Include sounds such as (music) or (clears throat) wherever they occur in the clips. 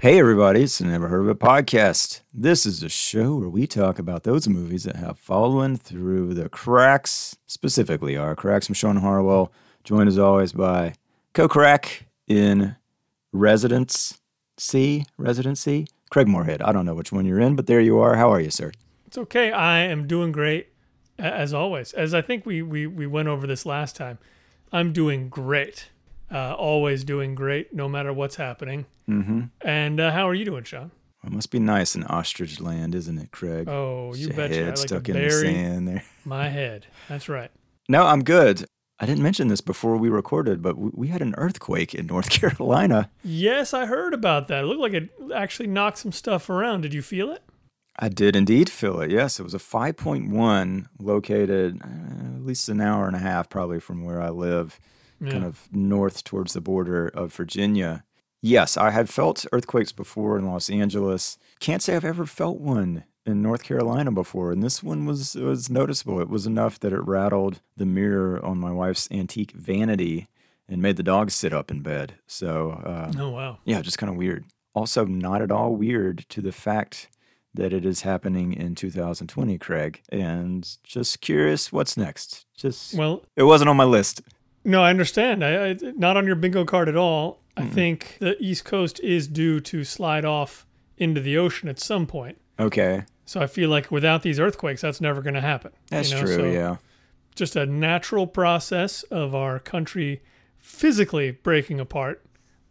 Hey, everybody, it's the Never Heard of It podcast. This is a show where we talk about those movies that have fallen through the cracks, specifically our cracks. I'm Sean Harwell, joined as always by co crack in residence C, residency, Craig Moorhead. I don't know which one you're in, but there you are. How are you, sir? It's okay. I am doing great, a- as always. As I think we we, we went over this last time, I'm doing great. Uh, always doing great, no matter what's happening. Mm-hmm. And uh, how are you doing, Sean? It must be nice in ostrich land, isn't it, Craig? Oh, you Your betcha. I head like stuck in the sand there. (laughs) my head. That's right. No, I'm good. I didn't mention this before we recorded, but we, we had an earthquake in North (laughs) Carolina. Yes, I heard about that. It looked like it actually knocked some stuff around. Did you feel it? I did indeed feel it. Yes, it was a 5.1 located uh, at least an hour and a half probably from where I live, kind of north towards the border of Virginia. Yes, I had felt earthquakes before in Los Angeles. Can't say I've ever felt one in North Carolina before, and this one was was noticeable. It was enough that it rattled the mirror on my wife's antique vanity and made the dog sit up in bed. So uh, Oh wow. yeah, just kind of weird. Also, not at all weird to the fact that it is happening in 2020, Craig. And just curious, what's next? Just Well, it wasn't on my list. no, I understand. I, I not on your bingo card at all. I think the East Coast is due to slide off into the ocean at some point. Okay, So I feel like without these earthquakes, that's never going to happen. you that's know? true. So yeah, Just a natural process of our country physically breaking apart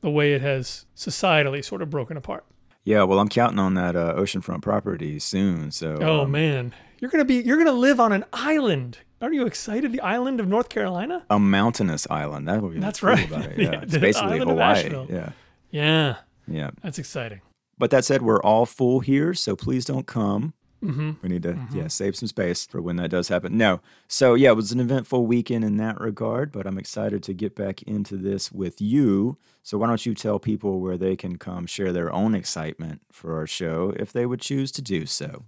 the way it has societally sort of broken apart. Yeah. Well, I'm counting on that uh, oceanful property soon. So Oh um, man, you're gonna be you're gonna live on an island. Aren't you excited? The island of North Carolina? a mountainous island. That would be That's cool right. It. (laughs) Yeah, Yeah, it's basically Hawaii. Yeah, Yeah, yeah. that's exciting. But that said, we're all full here, so please don't come. Mm-hmm. We need to yeah save some space for when that does happen. No, so yeah, it was an eventful weekend in that regard, but I'm excited to get back into this with you. So why don't you tell people where they can come share their own excitement for our show if they would choose to do so.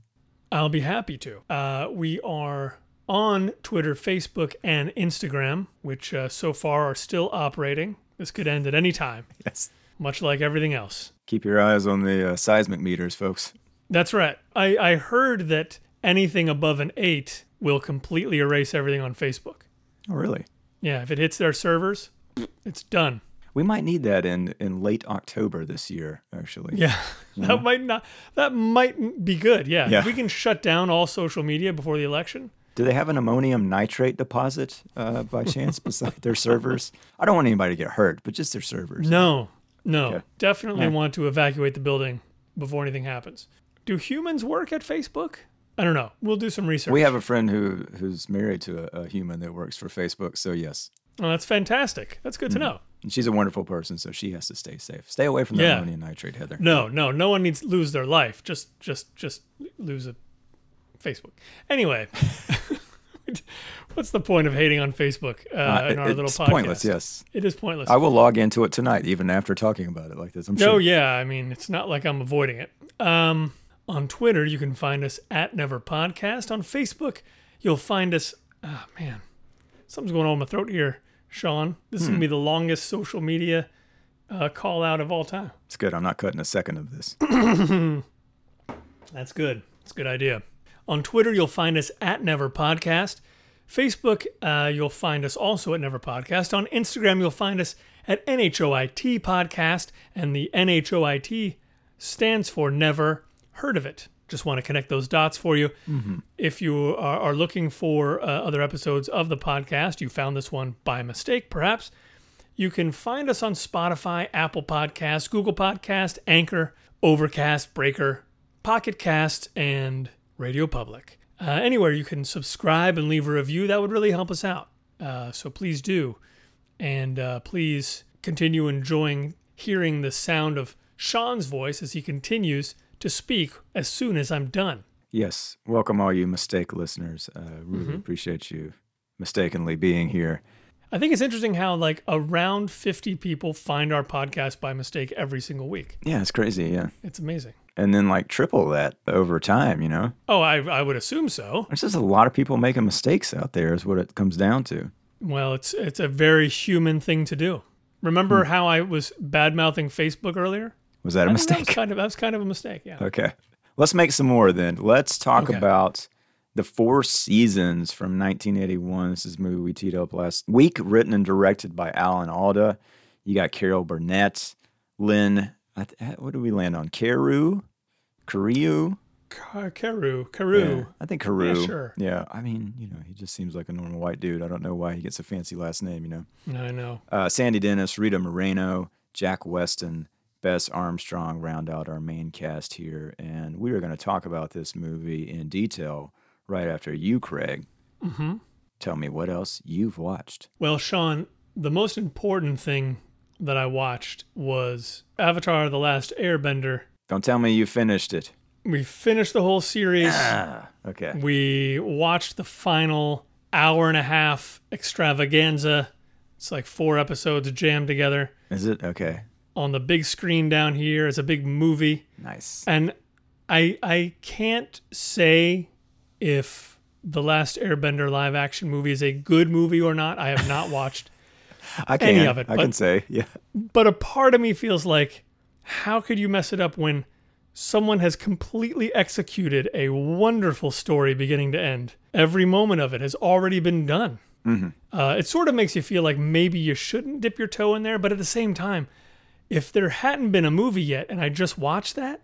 I'll be happy to. Uh, we are on Twitter, Facebook, and Instagram, which uh, so far are still operating. This could end at any time, Yes. much like everything else. Keep your eyes on the uh, seismic meters, folks. That's right. I, I heard that anything above an eight will completely erase everything on Facebook. Oh, really? Yeah, if it hits their servers, it's done. We might need that in in late October this year, actually. Yeah, that might not. That might be good. Yeah. Yeah. if we can shut down all social media before the election. Do they have an ammonium nitrate deposit uh, by (laughs) chance beside their servers? I don't want anybody to get hurt, but just their servers. No, no, Okay. definitely Yeah. want to evacuate the building before anything happens. Do humans work at Facebook? I don't know. We'll do some research. We have a friend who who's married to a, a human that works for Facebook, so yes, oh, that's fantastic. That's good to know. and she's a wonderful person, so she has to stay safe. Stay away from the Yeah. ammonium nitrate, Heather. No, no, no one needs to lose their life. Just, just, just lose a Facebook. Anyway, (laughs) what's the point of hating on Facebook uh, Uh, in our little it's podcast? pointless. Yes, It is pointless. I will log into it tonight, even after talking about it like this. I'm No, sure. yeah. I mean, it's not like I'm avoiding it. Um, on Twitter, you can find us at Never Podcast. On Facebook, you'll find us. Ah, man, something's going on in my throat here, Sean. This is gonna be the longest social media uh, call out of all time. It's good. I'm not cutting a second of this. (clears throat) That's good. That's a good idea. On Twitter, you'll find us at Never Podcast. Facebook, uh, you'll find us also at Never Podcast. On Instagram, you'll find us at NHOIT Podcast, and the NHOIT stands for Never Heard of It. Just want to connect those dots for you. If you are, are looking for uh, other episodes of the podcast, you found this one by mistake, perhaps. You can find us on Spotify, Apple Podcasts, Google Podcast, Anchor, Overcast, Breaker, Pocket Cast, and Radio Public. Uh, anywhere you can subscribe and leave a review, that would really help us out. Uh, so please do. And uh, please continue enjoying hearing the sound of Sean's voice as he continues to speak as soon as I'm done. Yes. Welcome, all you mistake listeners. Uh, really Mm-hmm. appreciate you mistakenly being here. I think it's interesting how like around 50 people find our podcast by mistake every single week. Yeah, it's crazy. Yeah. It's amazing. and then like triple that over time, you know? Oh, I I would assume so. There's just a lot of people making mistakes out there, is what it comes down to. Well, it's it's a very human thing to do. Remember Hmm. how I was bad mouthing Facebook earlier? Was that a think That was mistake? kind of that was kind of a mistake. Yeah. Okay. Let's make some more then. Let's talk Okay. about the Four Seasons from 1981. This is a movie we teed up last week, written and directed by Alan Alda. You got Carol Burnett, Len. What do we land on? Carew? Carew? Carew, Carew. Yeah, I think Carew. sure. Yeah, I mean, you know, he just seems like a normal white dude. I don't know why he gets a fancy last name, you know. I know. Uh, Sandy Dennis, Rita Moreno, Jack Weston, Bess Armstrong round out our main cast here. And we are going to talk about this movie in detail right after you, Craig. hmm Tell me what else you've watched. Well, Sean, the most important thing that I watched was Avatar: The Last Airbender. Don't tell me you finished it. We finished the whole series. Ah, okay. We watched the final hour and a half extravaganza. It's like four episodes jammed together Is it? Okay. On the big screen down here. It's a big movie. Nice. And I I can't say if the last Airbender live action movie is a good movie or not. I have not (laughs) watched. I can. any of it, I but- can say, yeah. but a part of me feels like how could you mess it up when someone has completely executed a wonderful story beginning to end? Every moment of it has already been done. Uh, it sort of makes you feel like maybe you shouldn't dip your toe in there, but at the same time, if there hadn't been a movie yet and I just watched that,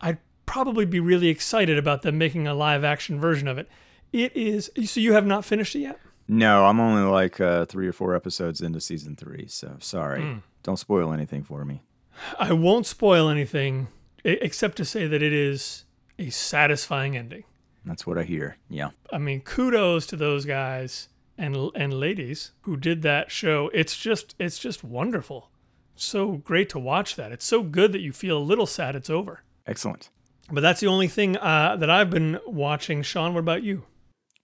I'd probably be really excited about them making a live action version of it. It is so you have not finished it yet? No, I'm only like uh, three or four episodes into season three, so sorry. Hmm. Don't spoil anything for me. I won't spoil anything except to say that it is a satisfying ending. That's what I hear. Yeah. I mean, kudos to those guys and and ladies who did that show. It's just it's just wonderful. So great to watch that. It's so good that you feel a little sad it's over. Excellent. But that's the only thing uh, that I've been watching. Sean, what about you?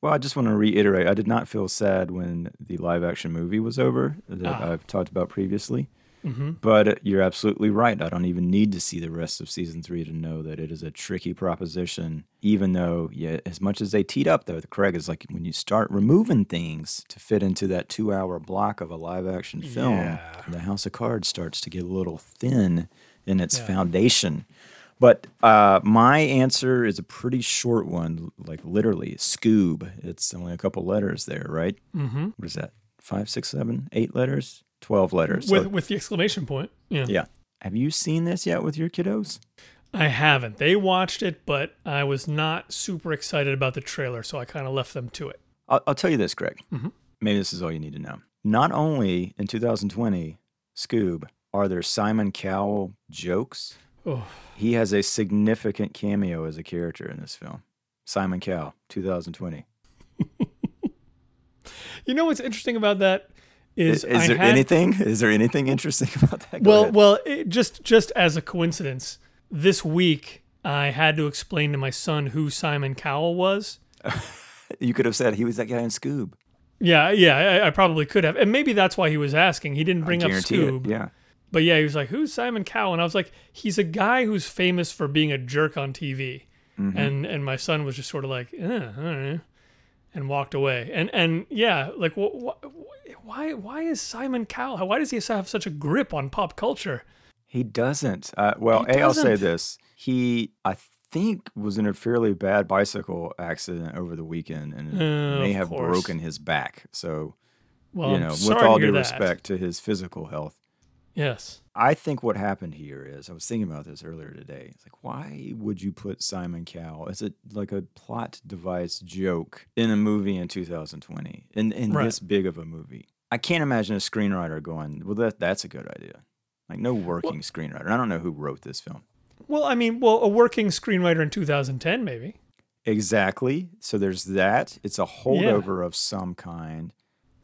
Well, I just want to reiterate I did not feel sad when the live action movie was over that Ah. I've talked about previously. Mm-hmm. But you're absolutely right. I don't even need to see the rest of season three to know that it is a tricky proposition. Even though, yeah, as much as they teed up, though, Craig is like when you start removing things to fit into that two hour block of a live action film, Yeah. the House of Cards starts to get a little thin in its Yeah. foundation. But uh, my answer is a pretty short one, like literally Scoob. It's only a couple letters there, right? Mm-hmm. What is that? Five, six, seven, eight letters? 12 letters. With So- with the exclamation point. Yeah. yeah. Have you seen this yet with your kiddos? I haven't. They watched it, but I was not super excited about the trailer, so I kind of left them to it. I'll, I'll tell you this, Craig. Mhm. Maybe this is all you need to know. Not only in 2020, Scoob, are there Simon Cowell jokes, Oh, he has a significant cameo as a character in this film. Simon Cowell, 2020. (laughs) you know what's interesting about that is, Is, there had, anything? (laughs) Is there anything interesting (laughs) about that? Go Well, ahead. well, it, just just as a coincidence, this week I had to explain to my son who Simon Cowell was. (laughs) you could have said he was that guy in Scoob. Yeah, yeah, I, I probably could have, and maybe that's why he was asking. He didn't bring up Scoob, it. Yeah. but yeah, he was like, "Who's Simon Cowell?" And I was like, "He's a guy who's famous for being a jerk on TV." Mhm. And and my son was just sort of like, eh, I don't know, and walked away. And and yeah, like wh- wh- why why is Simon Cowell? Why does he have such a grip on pop culture? He doesn't. Uh, well, He A, I'll say this. He, I think, was in a fairly bad bicycle accident over the weekend and Uh, may have course. broken his back. So, Well, you know, with all due that. respect to his physical health, Yes. I think what happened here is I was thinking about this earlier today. It's like, why would you put Simon Cowell as a like a plot device joke in a movie in 2020 in in Right. this big of a movie? I can't imagine a screenwriter going, "Well, that that's a good idea." Like no working screenwriter. I don't know who wrote this film. Well, I mean, well, a working screenwriter in 2010, maybe. Exactly. So there's that. It's a holdover of some kind.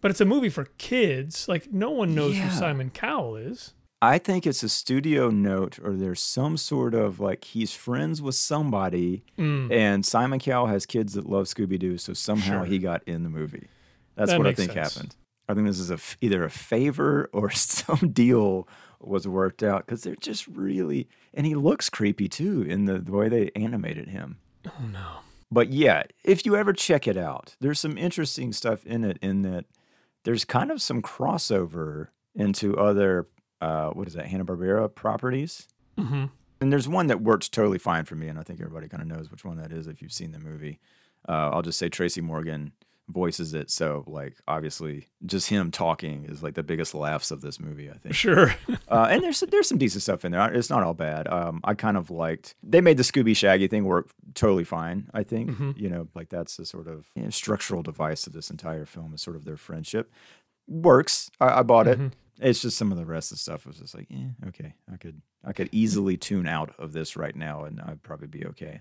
But it's a movie for kids. Like no one knows Yeah. who Simon Cowell is. I think it's a studio note, or there's some sort of like he's friends with somebody, Mm. and Simon Cowell has kids that love Scooby Doo, so somehow Sure. he got in the movie. That's That what I think sense. happened. I think this is a either a favor or (laughs) some deal was worked out because they're just really, and he looks creepy too in the, the way they animated him. Oh no. But yeah, if you ever check it out, there's some interesting stuff in it. In that, there's kind of some crossover into other, uh, what is that, Hanna Barbera properties. hmm And there's one that works totally fine for me, and I think everybody kind of knows which one that is if you've seen the movie. Uh, I'll just say Tracy Morgan voices it, so like obviously just him talking is like the biggest laughs of this movie, I think. Sure. (laughs) Uh, and there's there's some decent stuff in there. It's not all bad. Um, I kind of liked they made the Scooby Shaggy thing work totally fine. I think Mhm. you know like that's the sort of you know, structural device of this entire film is sort of their friendship. Works. I, I bought it. Mhm. It's just some of the rest of the stuff was just like, eh, okay. I could I could easily tune out of this right now, and I'd probably be okay.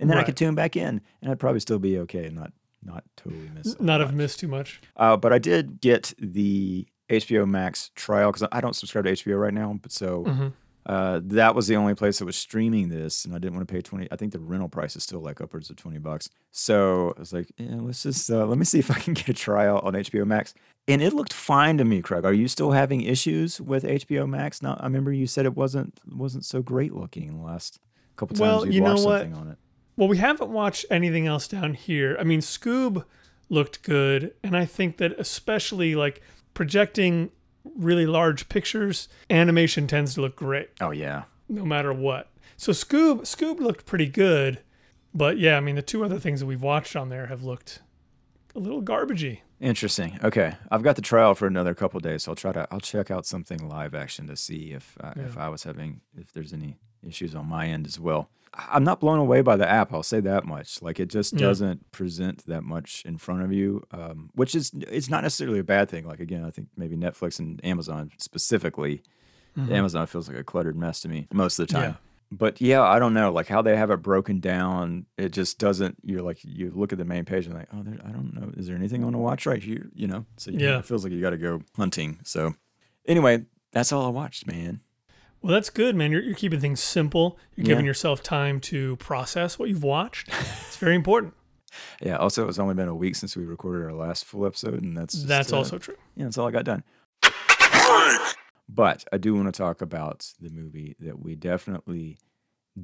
And then I could tune back in, and I'd probably still be okay, and not not totally miss. Not have missed too much. Uh, but I did get the HBO Max trial because I don't subscribe to HBO right now. But so hmm uh, that was the only place that was streaming this, and I didn't want to pay twenty. I think the rental price is still like upwards of twenty bucks. So I was like, yeah, let's just uh, let me see if I can (laughs) get a trial on HBO Max. And it looked fine to me, Craig. Are you still having issues with HBO Max? Now I remember you said it wasn't wasn't so great looking the last couple times Well, you you know watched what? something on it. Well, we haven't watched anything else down here. I mean, Scoob looked good, and I think that especially like projecting really large pictures, animation tends to look great Oh yeah, no matter what. So Scoob Scoob looked pretty good, but yeah, I mean the two other things that we've watched on there have looked a little garbagey. Interesting. Okay, I've got the trial for another couple days, so I'll try to I'll check out something live action to see if uh, if I was having if there's any issues on my end as well. I'm not blown away by the app. I'll say that much. Like it just doesn't present that much in front of you, um, which is it's not necessarily a bad thing. Like again, I think maybe Netflix and Amazon specifically, Amazon feels like a cluttered mess to me most of the time. Yeah. But yeah, I don't know, like how they have it broken down. It just doesn't. You're like you look at the main page and like, oh, there, I don't know. Is there anything I want to watch right here? You know, so Yeah. it feels like you got to go hunting. So anyway, that's all I watched, man. Well, that's good, man. You're, you're keeping things simple. You're giving Yeah. yourself time to process what you've watched. It's very important. (laughs) Yeah. Also, it's only been a week since we recorded our last full episode, and that's just, That's uh, also true. yeah, that's all I got done. But I do want to talk about the movie that we definitely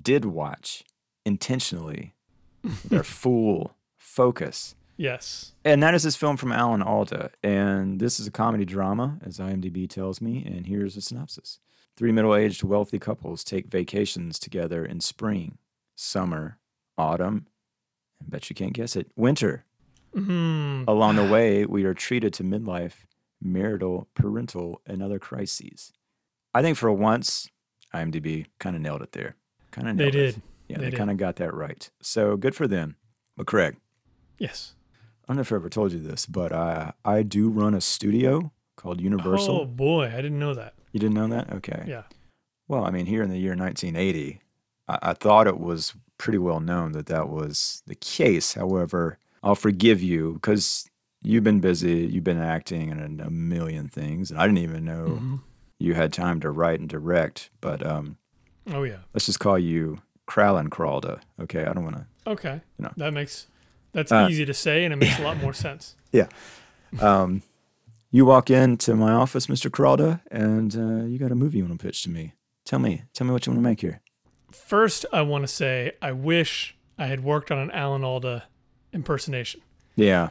did watch intentionally with our (laughs) full focus. Yes. And that is this film from Alan Alda. And this is a comedy drama, as IMDb tells me. And here's a synopsis Three middle aged wealthy couples take vacations together in spring, summer, autumn, and bet you can't guess it, winter. Mm, Along the (sighs) way, we are treated to midlife, marital, parental, and other crises. I think for once, IMDb kind of nailed it there. Kind of they nailed it. did. Yeah, They they, kind of got that right. So good for them. But Craig, Yes. I don't know if I ever told you this, but I I do run a studio called Universal. Oh boy, I didn't know that. You didn't know that? Okay. Yeah. Well, I mean, here in the year 1980, I, I thought it was pretty well known that that was the case. However, I'll forgive you because you've been busy, you've been acting and a, million things, and I didn't even know Mhm. you had time to write and direct. But um, Oh yeah. let's just call you Kralin Crawlda. Okay, I don't want to. Okay. You know. That makes that's Uh, easy to say and it makes a lot (laughs) more sense. Yeah, um, you walk into my office, Mr. Crawlda, and uh, you got a movie you want to pitch to me. Tell me, tell me what you want to make here. First, I want to say I wish I had worked on an Alan Alda impersonation. Yeah.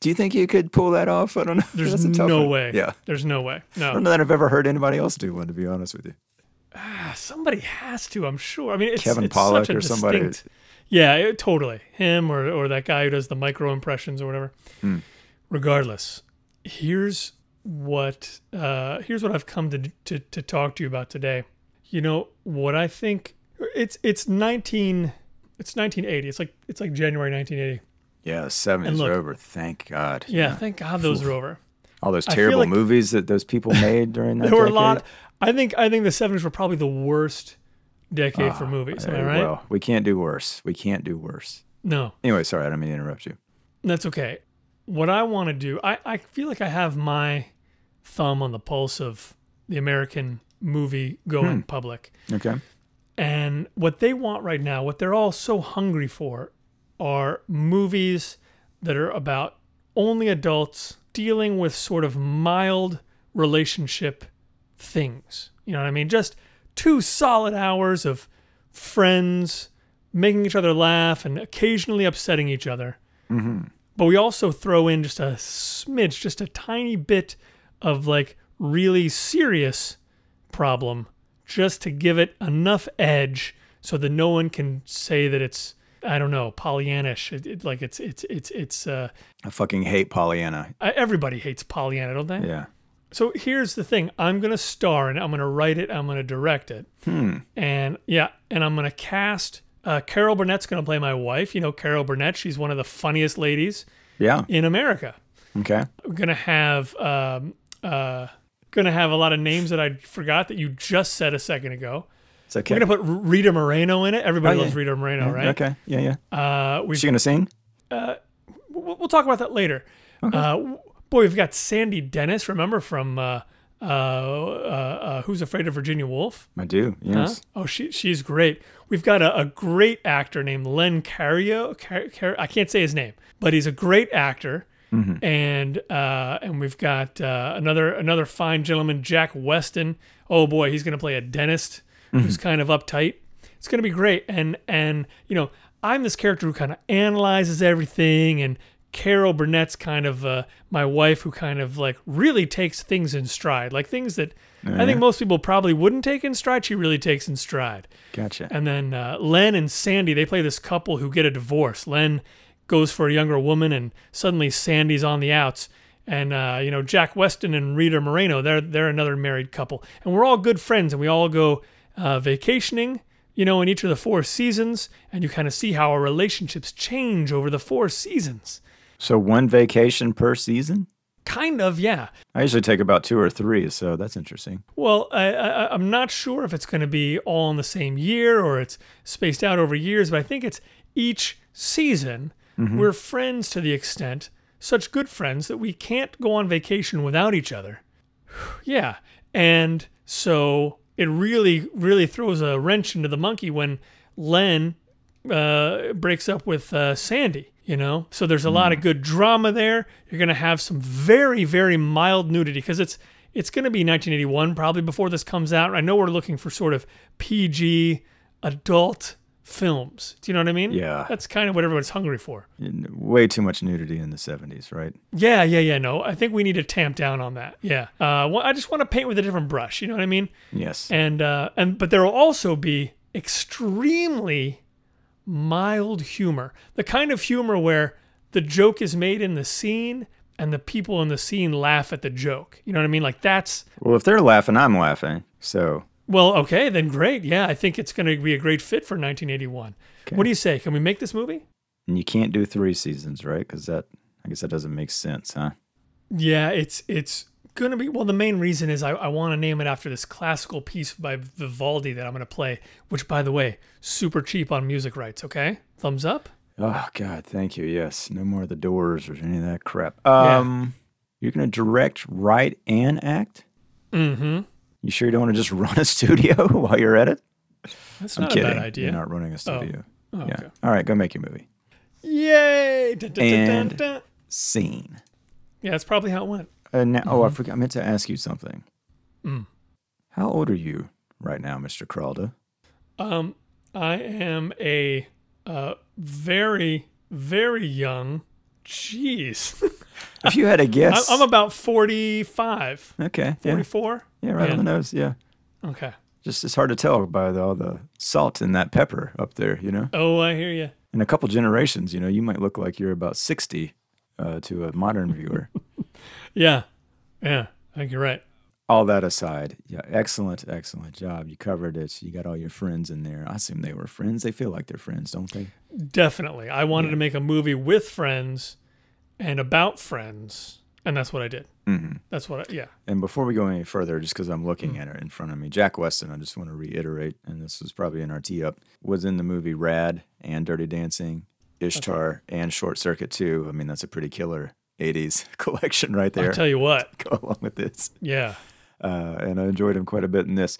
Do you think you could pull that off? I don't know. (laughs) There's That's a tough no one. way. Yeah. There's no way. No. I don't know that I've ever heard anybody else do one, to be honest with you. Ah, Somebody has to, I'm sure. I mean, it's Kevin it's a or somebody. Yeah, it- totally. Him or or that guy who does the micro impressions or whatever. Hmm. Regardless, here's what uh, here's what I've come to, to to talk to you about today. You know what I think? It's it's nineteen. It's 1980. It's like it's like January 1980. Yeah, the 70s look- are over. Thank God. Yeah, thank God those are over. All those terrible like- movies that those people made during that (laughs) There were a lot. I think I think the 70s were probably the worst decade for Ah, movies. Am I eh, right? Well, we can't do worse. We can't do worse. no. Anyway, sorry, I don't mean to interrupt you. That's okay. What I want to do, I, I feel like I have my thumb on the pulse of the American movie going Hmm. public. Okay. And what they want right now, what they're all so hungry for, are movies that are about only adults dealing with sort of mild relationship things. You know what I mean? Just two solid hours of friends making each other laugh and occasionally upsetting each other. But we also throw in just a smidge, just a tiny bit of like really serious problem just to give it enough edge so that no one can say that it's I don't know Pollyannish. It, it, like it's it's it's it's uh, I fucking hate Pollyanna. I- everybody hates Pollyanna, don't they? Yeah. So here's the thing: I'm gonna star and I'm gonna write it. I'm gonna direct it. Hmm. And yeah, and I'm gonna cast. Uh, Carol Burnett's gonna play my wife. You know Carol Burnett. She's one of the funniest ladies Yeah. in America. Okay. We're gonna have um, uh, gonna have a lot of names that I forgot that you just said a second ago. It's okay. We're gonna put Rita Moreno in it. Everybody Oh, yeah. loves Rita Moreno, right? Okay. Yeah, yeah. Uh, Is she gonna sing? we'll, we'll talk about that later. Uh, boy, we've got Sandy Dennis. Remember from uh, uh, uh, uh, Who's Afraid of Virginia Woolf? I do. Huh? Yes. Oh, she she's great. We've got a, a great actor named Len Cario. Car, Car, I can't say his name, but he's a great actor. And uh, and we've got uh, another another fine gentleman, Jack Weston. Oh boy, he's going to play a dentist who's kind of uptight. It's going to be great. And and you know, I'm this character who kind of analyzes everything, and Carol Burnett's kind of uh, my wife who kind of like really takes things in stride, like things that I think most people probably wouldn't take in stride. She really takes in stride. Gotcha. And then uh, Len and Sandy, they play this couple who get a divorce. Len goes for a younger woman, and suddenly Sandy's on the outs. And uh, you know Jack Weston and Rita Moreno, they're they're another married couple, and we're all good friends, and we all go uh, vacationing, you know, in each of the four seasons, and you kind of see how our relationships change over the four seasons. So one vacation per season? Kind of, yeah. I usually take about two or three, so that's interesting. Well, I, I, I'm not sure if it's going to be all in the same year or it's spaced out over years, but I think it's each season we're friends to the extent, such good friends that we can't go on vacation without each other. (sighs) yeah. And so it really, really throws a wrench into the monkey when Len uh, breaks up with uh, Sandy, you know? So there's a lot of good drama there. You're going to have some very, very mild nudity because it's it's going to be 1981 probably before this comes out. I know we're looking for sort of PG adult films. Do you know what I mean? Yeah. That's kind of what everyone's hungry for. Way too much nudity in the 70s, right? Yeah, yeah, yeah. No, I think we need to tamp down on that. Yeah. Uh, well, I just want to paint with a different brush. You know what I mean? Yes. and uh, and but there will also be extremely mild humor, the kind of humor where the joke is made in the scene and the people in the scene laugh at the joke. You know what I mean? Like that's well, if they're laughing, I'm laughing. So well, okay, then great. Yeah, I think it's going to be a great fit for 1981. What do you say? Can we make this movie? and you can't do three seasons, right? Because that, I guess that doesn't make sense, huh? Yeah, it's it's gonna be well. The main reason is I, I want to name it after this classical piece by Vivaldi that I'm gonna play. Which, by the way, super cheap on music rights. Okay, thumbs up. Oh God, thank you. Yes, no more of the Doors or any of that crap. Um, you're gonna direct, write, and act. Mm-hmm. You sure you don't want to just (laughs) run a studio (laughs) while you're at it? That's I'm not kidding. a bad idea. You're not running a studio. Oh, yeah. okay. All right, go make your movie. Yay! Dun, dun, And- dun. Scene. Yeah, that's probably how it went. Uh, now, oh, I Mm-hmm. forgot. I meant to ask you something. Mm. How old are you right now, Mr. Cralda? Um, I am a uh, very, very young. Jeez, (laughs) If you had a guess, I'm about 45, okay. 44. yeah, right Yeah. on the nose. Yeah, Okay. just it's hard to tell by the, all the salt and that pepper up there. You know, Oh, I hear you. in a couple generations, you know, you might look like you're about sixty uh, to a modern viewer. (laughs) Yeah, yeah. I think you're right. all that aside, yeah, excellent, excellent job. You covered it. You got all your friends in there. I assume they were friends. They feel like they're friends, don't they? Definitely. I wanted to make a movie with friends and about friends, and that's what I did. Mm-hmm. That's what I, yeah. And before we go any further, just because I'm looking at it in front of me, Jack Weston, I just want to reiterate, and this was probably in our tee up, was in the movie Rad and Dirty Dancing, Ishtar, and Short Circuit 2. I mean, that's a pretty killer 80s (laughs) collection right there. I'll tell you what. (laughs) go along with this. Yeah. Uh, and I enjoyed him quite a bit in this.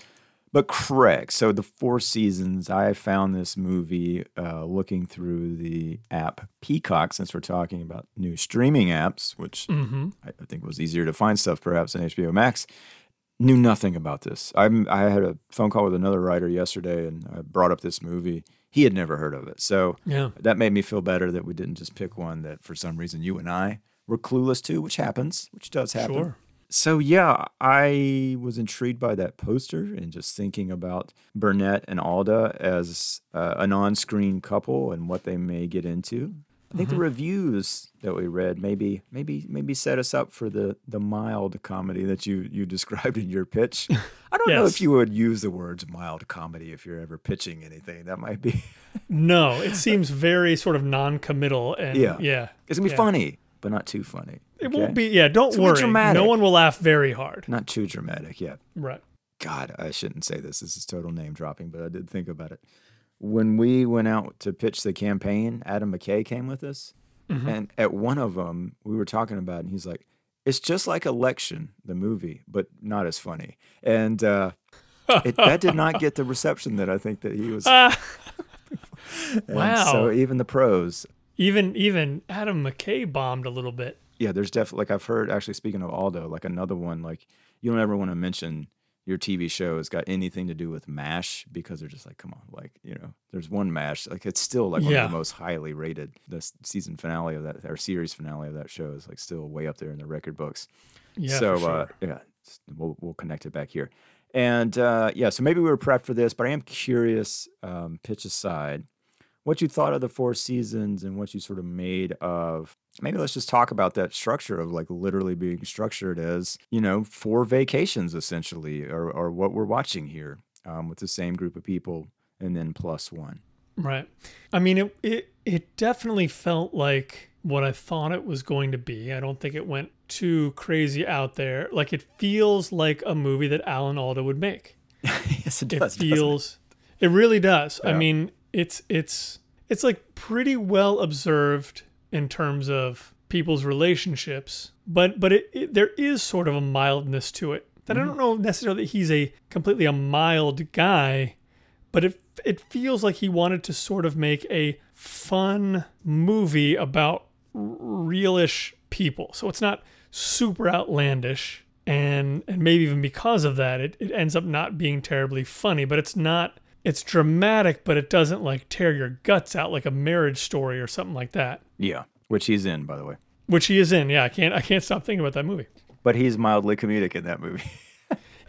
But correct. So the Four Seasons, I found this movie uh, looking through the app Peacock, since we're talking about new streaming apps, which Mm-hmm. I, I think was easier to find stuff perhaps than HBO Max. Knew nothing about this. I'm, I had a phone call with another writer yesterday, and I brought up this movie. He had never heard of it, so Yeah. that made me feel better that we didn't just pick one that for some reason you and I were clueless to, which happens, which does happen. Sure. So yeah, I was intrigued by that poster and just thinking about Burnett and Alda as uh, an on-screen couple and what they may get into. I think the reviews that we read maybe maybe maybe set us up for the the mild comedy that you you described in your pitch. (laughs) I don't know if you would use the words mild comedy if you're ever pitching anything. That might be No, it seems very sort of non-committal and Yeah. yeah. it's gonna be Yeah. funny, but not too funny. It okay? won't be yeah, don't It's worry. dramatic. No one will laugh very hard. not too dramatic. Yeah. Right. God, I shouldn't say this. This is total name dropping, but I did think about it. When we went out to pitch the campaign, Adam McKay came with us. Mm-hmm. And at one of them, we were talking about, it, and he's like, it's just like Election, the movie, but not as funny. And uh, it, that did not get the reception that I think that he was. (laughs) (laughs) And wow. So even the pros, even even Adam McKay bombed a little bit. yeah, there's definitely, like I've heard, actually speaking of Alda, like another one, like you don't ever want to mention your TV show has got anything to do with MASH because they're just like, come on, like, you know, there's one MASH. Like, it's still like one Yeah. of the most highly rated. The season finale of that, or series finale of that show is like still way up there in the record books. Yeah. so, for sure. uh, yeah, we'll, we'll connect it back here. And uh, yeah, so maybe we were prepped for this, but I am curious, um, pitch aside, what you thought of the four seasons and what you sort of made of. Maybe let's just talk about that structure of like literally being structured as, you know, four vacations essentially, or, or what we're watching here um, with the same group of people and then plus one. Right. I mean, it, it it definitely felt like what I thought it was going to be. I don't think it went too crazy out there. Like it feels like a movie that Alan Alda would make. (laughs) yes, it It does. doesn't feels it really does. I mean, it's it's it's like pretty well observed in terms of people's relationships, but but it, it there is sort of a mildness to it. That Mm-hmm. I don't know necessarily that he's a completely a mild guy, but it it feels like he wanted to sort of make a fun movie about r- realish people. So it's not super outlandish and and maybe even because of that it, it ends up not being terribly funny, but it's not it's dramatic, but it doesn't like tear your guts out like a marriage story or something like that. Yeah, which he's in, by the way. Which he is in. Yeah, I can't I can't stop thinking about that movie. But he's mildly comedic in that movie. (laughs)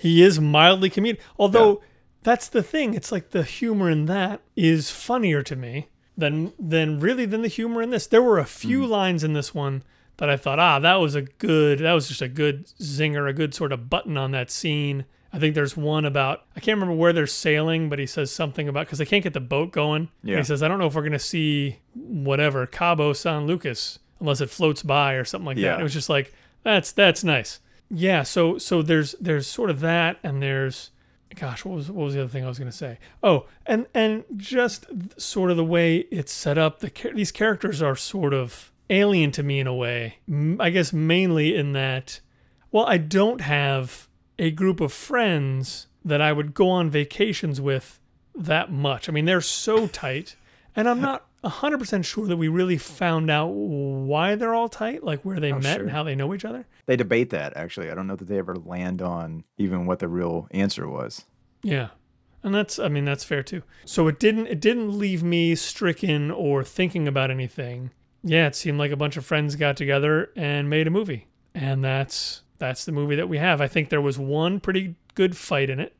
He is mildly comedic. Although that's the thing. It's like the humor in that is funnier to me than than really than the humor in this. There were a few lines in this one that I thought, ah, that was a good that was just a good zinger, a good sort of button on that scene. I think there's one about I can't remember where they're sailing, but he says something about because they can't get the boat going. Yeah. He says, I don't know if we're gonna see whatever Cabo San Lucas unless it floats by or something like that. Yeah. And it was just like that's that's nice. Yeah, so so there's there's sort of that, and there's gosh, what was what was the other thing I was going to say? Oh, and and just sort of the way it's set up. The these characters are sort of alien to me in a way. I guess mainly in that, well, I don't have a group of friends that I would go on vacations with that much. I mean, they're so (laughs) tight, and I'm not. 100% sure that we really found out why they're all tight, like where they oh, met Oh, sure. and how they know each other. they debate that, actually. I don't know that they ever land on even what the real answer was. Yeah. And that's I mean that's fair too. So it didn't it didn't leave me stricken or thinking about anything. Yeah, it seemed like a bunch of friends got together and made a movie. And that's that's the movie that we have. I think there was one pretty good fight in it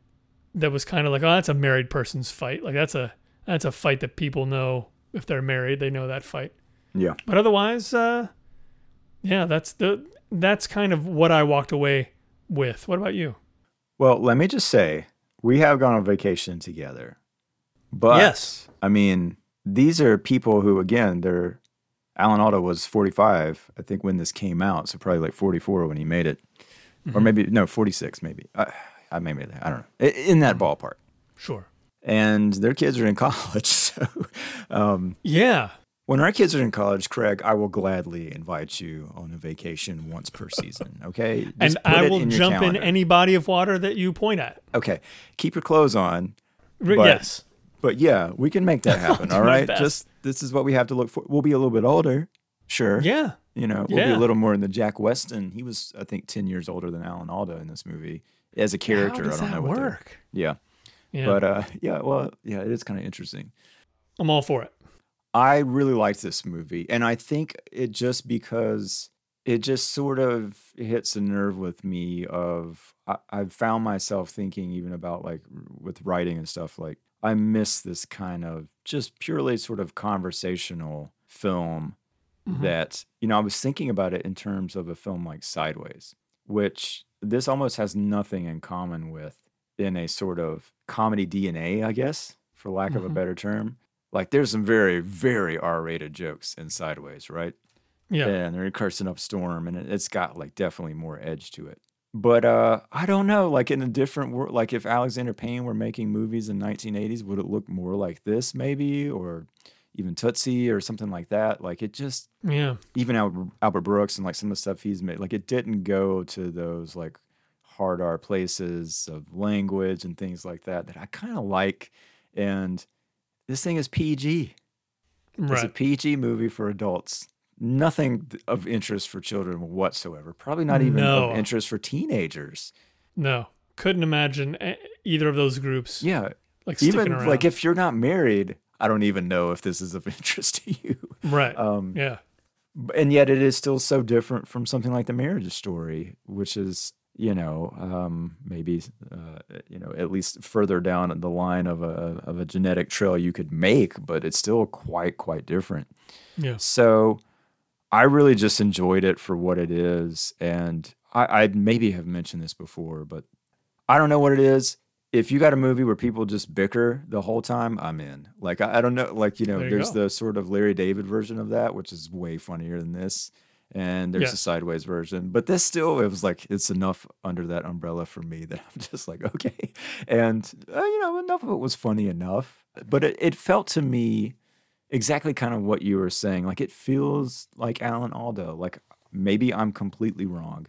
that was kind of like, oh, that's a married person's fight. Like that's a that's a fight that people know if they're married, they know that fight. Yeah. But otherwise, uh yeah, that's the that's kind of what I walked away with. What about you? Well, let me just say, we have gone on vacation together. But Yes. I mean, these are people who, again, they're Alan Alda was 45, I think, when this came out. So probably like 44 when he made it. Or maybe, no, 46, maybe. I, I maybe, I don't know. In that ballpark. Sure. And their kids are in (laughs) college. So, um, Yeah. When our kids are in college, Craig, I will gladly invite you on a vacation once per season. Okay, (laughs) Just and I will in jump in any body of water that you point at. Okay, keep your clothes on. But- yes. But yeah, we can make that (laughs) happen. all right, just this is what we have to look for. We'll be a little bit older, sure. Yeah. You know, we'll be a little more in the Jack Weston. He was, I think, ten years older than Alan Alda in this movie as a character. How does I don't that know what work? Yeah, Yeah. but uh, yeah, well, yeah, it is kind of interesting. I'm all for it. I really liked this movie, and I think it just because it just sort of hits a nerve with me. Of I, I've found myself thinking even about like with writing and stuff. Like I miss this kind of just purely sort of conversational film Mhm. that you know I was thinking about it in terms of a film like Sideways, which this almost has nothing in common with in a sort of comedy DNA, I guess, for lack of a Mhm. better term. Like there's some very, very R-rated jokes in Sideways, right? Yeah. And they're cursing up Storm, and it- it's got like definitely more edge to it. But uh, I don't know, like in a different world, like if Alexander Payne were making movies in 1980s, would it look more like this, maybe, or even Tootsie or something like that? Like it just Yeah. even Albert, Albert Brooks and like some of the stuff he's made, like it didn't go to those like hard R places of language and things like that that I kind of like. And this thing is PG. It's a PG movie for adults. Nothing of interest for children whatsoever. Probably not even No. of interest for teenagers. No. Couldn't imagine e- either of those groups Yeah, like even around. like if you're not married, I don't even know if this is of (laughs) interest to you. right. Um, yeah. And yet it is still so different from something like the marriage story which is you know um, maybe uh, you know at least further down the line of a of a genetic trail you could make but it's still quite quite different Yeah. so i really just enjoyed it for what it is and i i maybe have mentioned this before but i don't know what it is if you got a movie where people just bicker the whole time, I'm in. Like I, I don't know, like you know, There you there's go. the sort of Larry David version of that, which is way funnier than this, and there's Yeah. a sideways version. But this still, it was like it's enough under that umbrella for me (laughs) that I'm just like okay, and uh, you know, enough of it was funny enough. But it, it felt to me exactly kind of what you were saying. Like it feels like Alan Alda. Like maybe I'm completely wrong.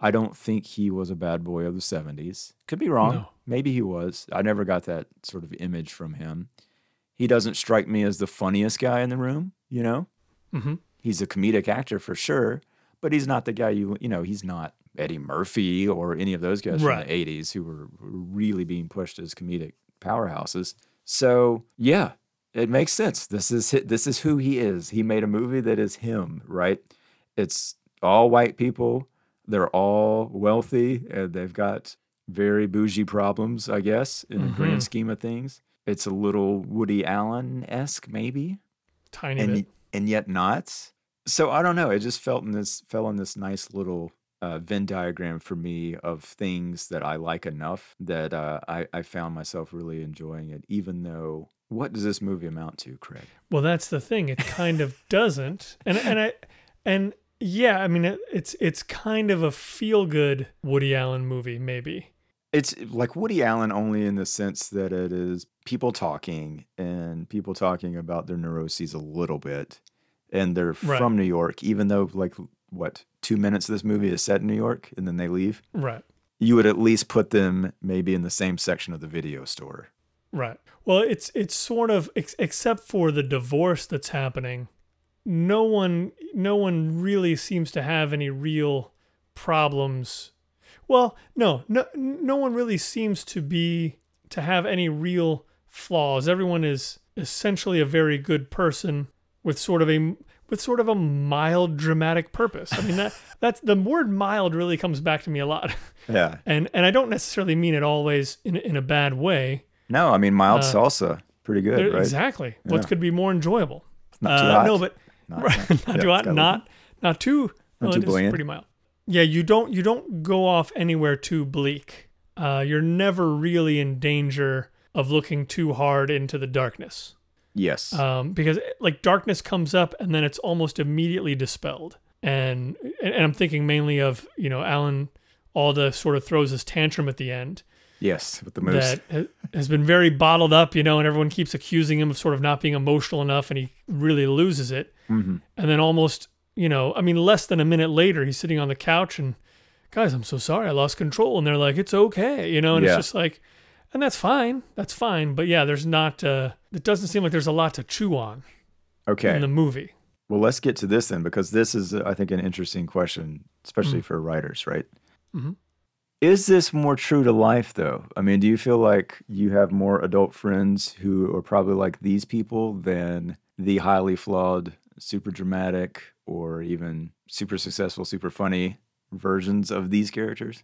I don't think he was a bad boy of the 70s. Could be wrong. No. Maybe he was. I never got that sort of image from him. He doesn't strike me as the funniest guy in the room, you know? hmm He's a comedic actor for sure, but he's not the guy you, you know, he's not Eddie Murphy or any of those guys Right. from the 80s who were really being pushed as comedic powerhouses. So, yeah, it makes sense. This is hi- this is who he is. He made a movie that is him, right? It's all white people. They're all wealthy and they've got very bougie problems, I guess, in the Mhm. grand scheme of things. It's a little Woody Allen esque, maybe, Tiny and bit. and yet not. So I don't know. It just felt in this fell in this nice little uh, Venn diagram for me of things that I like enough that uh, I I found myself really enjoying it, even though. What does this movie amount to, Craig? Well, that's the thing. It kind of doesn't. And and I and yeah, I mean it, it's it's kind of a feel good Woody Allen movie maybe. It's like Woody Allen only in the sense that it is people talking and people talking about their neuroses a little bit. And they're Right. from New York, even though, like, what, two minutes of this movie is set in New York and then they leave. Right. You would at least put them maybe in the same section of the video store. Right. Well, it's it's sort of ex- except for the divorce that's happening, no one no one really seems to have any real problems. Well, no, no no one really seems to be to have any real flaws. Everyone is essentially a very good person with sort of a with sort of a mild dramatic purpose. I mean that (laughs) that's the word mild really comes back to me a lot. Yeah. And and I don't necessarily mean it always in a- in a bad way. No, I mean, mild Uh, salsa. Pretty good, right? Exactly. What could be more enjoyable? Not too Uh, hot. No, but Not- right, not- (laughs) not, yeah, too it's not not too. Not well, too bland. pretty mild. Yeah, you don't you don't go off anywhere too bleak. Uh, you're never really in danger of looking too hard into the darkness, Yes. um, because like darkness comes up and then it's almost immediately dispelled. And and I'm thinking mainly of you know Alan Alda sort of throws his tantrum at the end, Yes, with the moose. that has been very bottled up, you know, and everyone keeps accusing him of sort of not being emotional enough, and he really loses it. Mhm. And then almost, you know, I mean, less than a minute later, he's sitting on the couch and, guys, I'm so sorry, I lost control, and they're like, it's okay, you know, and Yeah. it's just like, and that's fine, that's fine, but yeah, there's not, uh, it doesn't seem like there's a lot to chew on Okay. in the movie. Well, let's get to this then, because this is, uh, I think, an interesting question, especially for writers, right? Mhm. Is this more true to life, though? I mean, do you feel like you have more adult friends who are probably like these people than the highly flawed, super dramatic, or even super successful, super funny versions of these characters?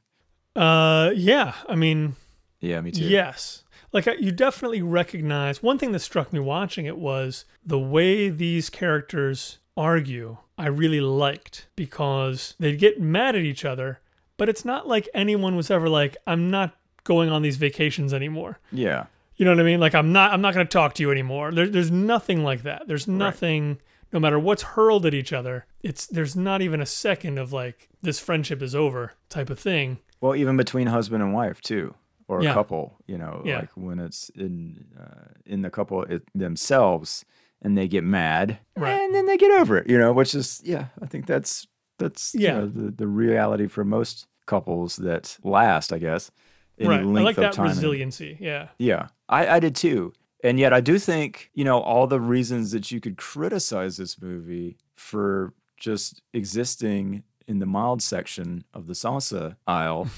Uh, yeah, I mean, Yeah, me too. Yes. Like you definitely recognize one thing that struck me watching it was the way these characters argue. I really liked because they'd get mad at each other, but it's not like anyone was ever like, "I'm not going on these vacations anymore." Yeah. You know what I mean? Like I'm not I'm not going to talk to you anymore. There, there's nothing like that. There's nothing no matter what's hurled at each other. It's there's not even a second of like this friendship is over type of thing. Well, even between husband and wife too, or Yeah. a couple, you know, Yeah. like when it's in uh, in the couple it, themselves and they get mad, Right. and then they get over it, you know, which is yeah, I think that's that's you Yeah. know, the the reality for most couples that last, I guess. Any right. I length like of that time and- resiliency. Yeah. yeah, I, I did too. And yet, I do think, you know, all the reasons that you could criticize this movie for just existing in the mild section of the salsa aisle,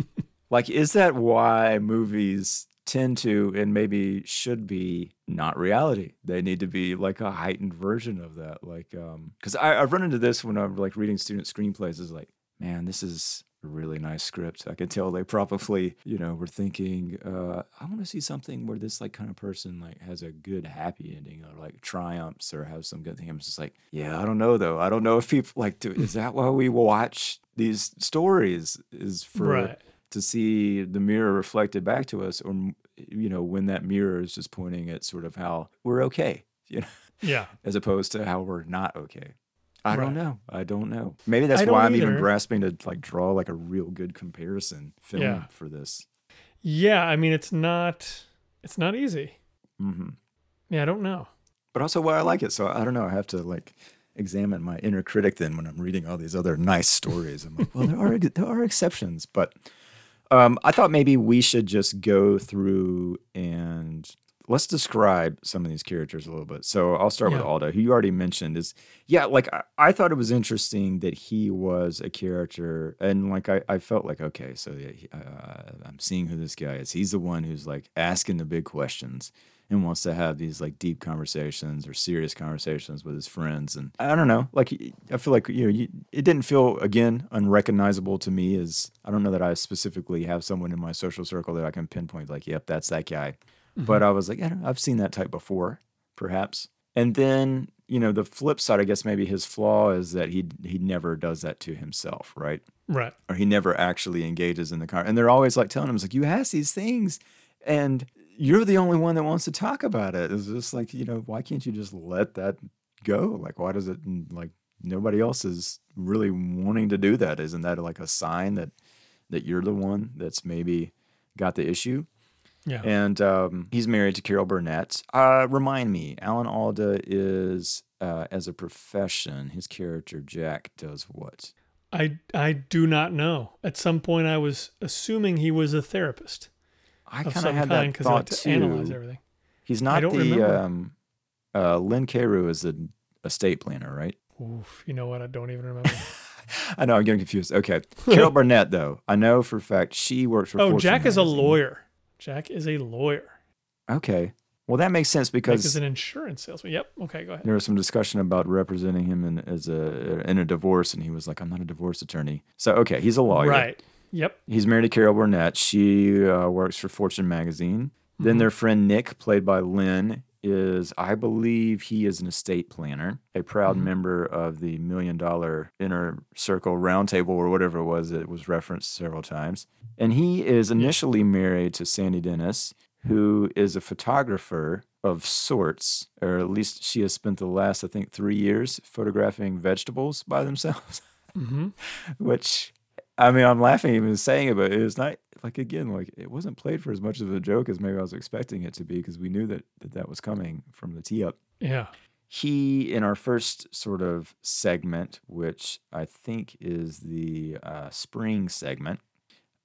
(laughs) like, is that why movies tend to and maybe should be not reality? They need to be like a heightened version of that. Like, um, because I've run into this when I'm like reading student screenplays, is like, man, this is really nice script. I can tell they probably, you know, were thinking, uh, I want to see something where this like kind of person like has a good happy ending or like triumphs or has some good thing. I'm just like, yeah, I don't know though. I don't know if people like to. Is that why we watch these stories? Is for Right. to see the mirror reflected back to us, or you know, when that mirror is just pointing at sort of how we're okay, (laughs) you know, Yeah. as opposed to how we're not okay. I don't know. I don't know. Maybe that's why I'm even grasping to like draw like a real good comparison film Yeah. for this. Yeah, I mean it's not it's not easy. Mm-hmm. Yeah, I don't know. But also why I like it. So I don't know. I have to like examine my inner critic then when I'm reading all these other nice stories. I'm like, well, there are there are exceptions, but um, I thought maybe we should just go through and let's describe some of these characters a little bit. So I'll start with Alda, who you already mentioned. Is yeah, like I, I thought it was interesting that he was a character, and like I, I felt like okay, so yeah, he- uh, I'm seeing who this guy is. He's the one who's like asking the big questions and wants to have these like deep conversations or serious conversations with his friends. And I don't know, like I feel like you know, you, it didn't feel again unrecognizable to me as I don't know that I specifically have someone in my social circle that I can pinpoint like, yep, that's that guy. But mm-hmm. I was like, yeah, I've seen that type before, perhaps. And then you know, the flip side, I guess maybe his flaw is that he he never does that to himself, right? Right. or he never actually engages in the car. And they're always like telling him, it's like, you ask these things and you're the only one that wants to talk about it. It's just like, you know, why can't you just let that go? Like, why does it, like, nobody else is really wanting to do that? Isn't that like a sign that, that you're the one that's maybe got the issue? Yeah. And um, he's married to Carol Burnett. Uh, remind me, Alan Alda is, uh, as a profession, his character Jack does what? I I do not know. At some point, I was assuming he was a therapist I kind of had that because I thought to too. analyze everything. He's not the um, uh, Len Cariou is an estate planner, right? Oof, you know what? I don't even remember. (laughs) I know I'm getting confused. Okay, Carol Burnett though, I know for a fact she works for. oh, Fortune Jack is a lawyer. Jack is a lawyer. Okay, well that makes sense Jack because is an insurance salesman. Yep. Okay, go ahead. there was some discussion about representing him in as a in a divorce, and he was like, "I'm not a divorce attorney." So okay, he's a lawyer. Right. Yep. He's married to Carol Burnett. She uh, works for Fortune magazine. Then their friend Nick, played by Len, is, I believe, he is an estate planner, a proud member of the Million Dollar Inner Circle Roundtable or whatever it was that was referenced several times. And he is initially married to Sandy Dennis, who is a photographer of sorts, or at least she has spent the last, I think, three years photographing vegetables by themselves. Hmm (laughs) which I mean, I'm laughing even saying it, but it was not like again, like it wasn't played for as much of a joke as maybe I was expecting it to be because we knew that that, that was coming from the tee up. Yeah. He, in our first sort of segment, which I think is the uh, spring segment,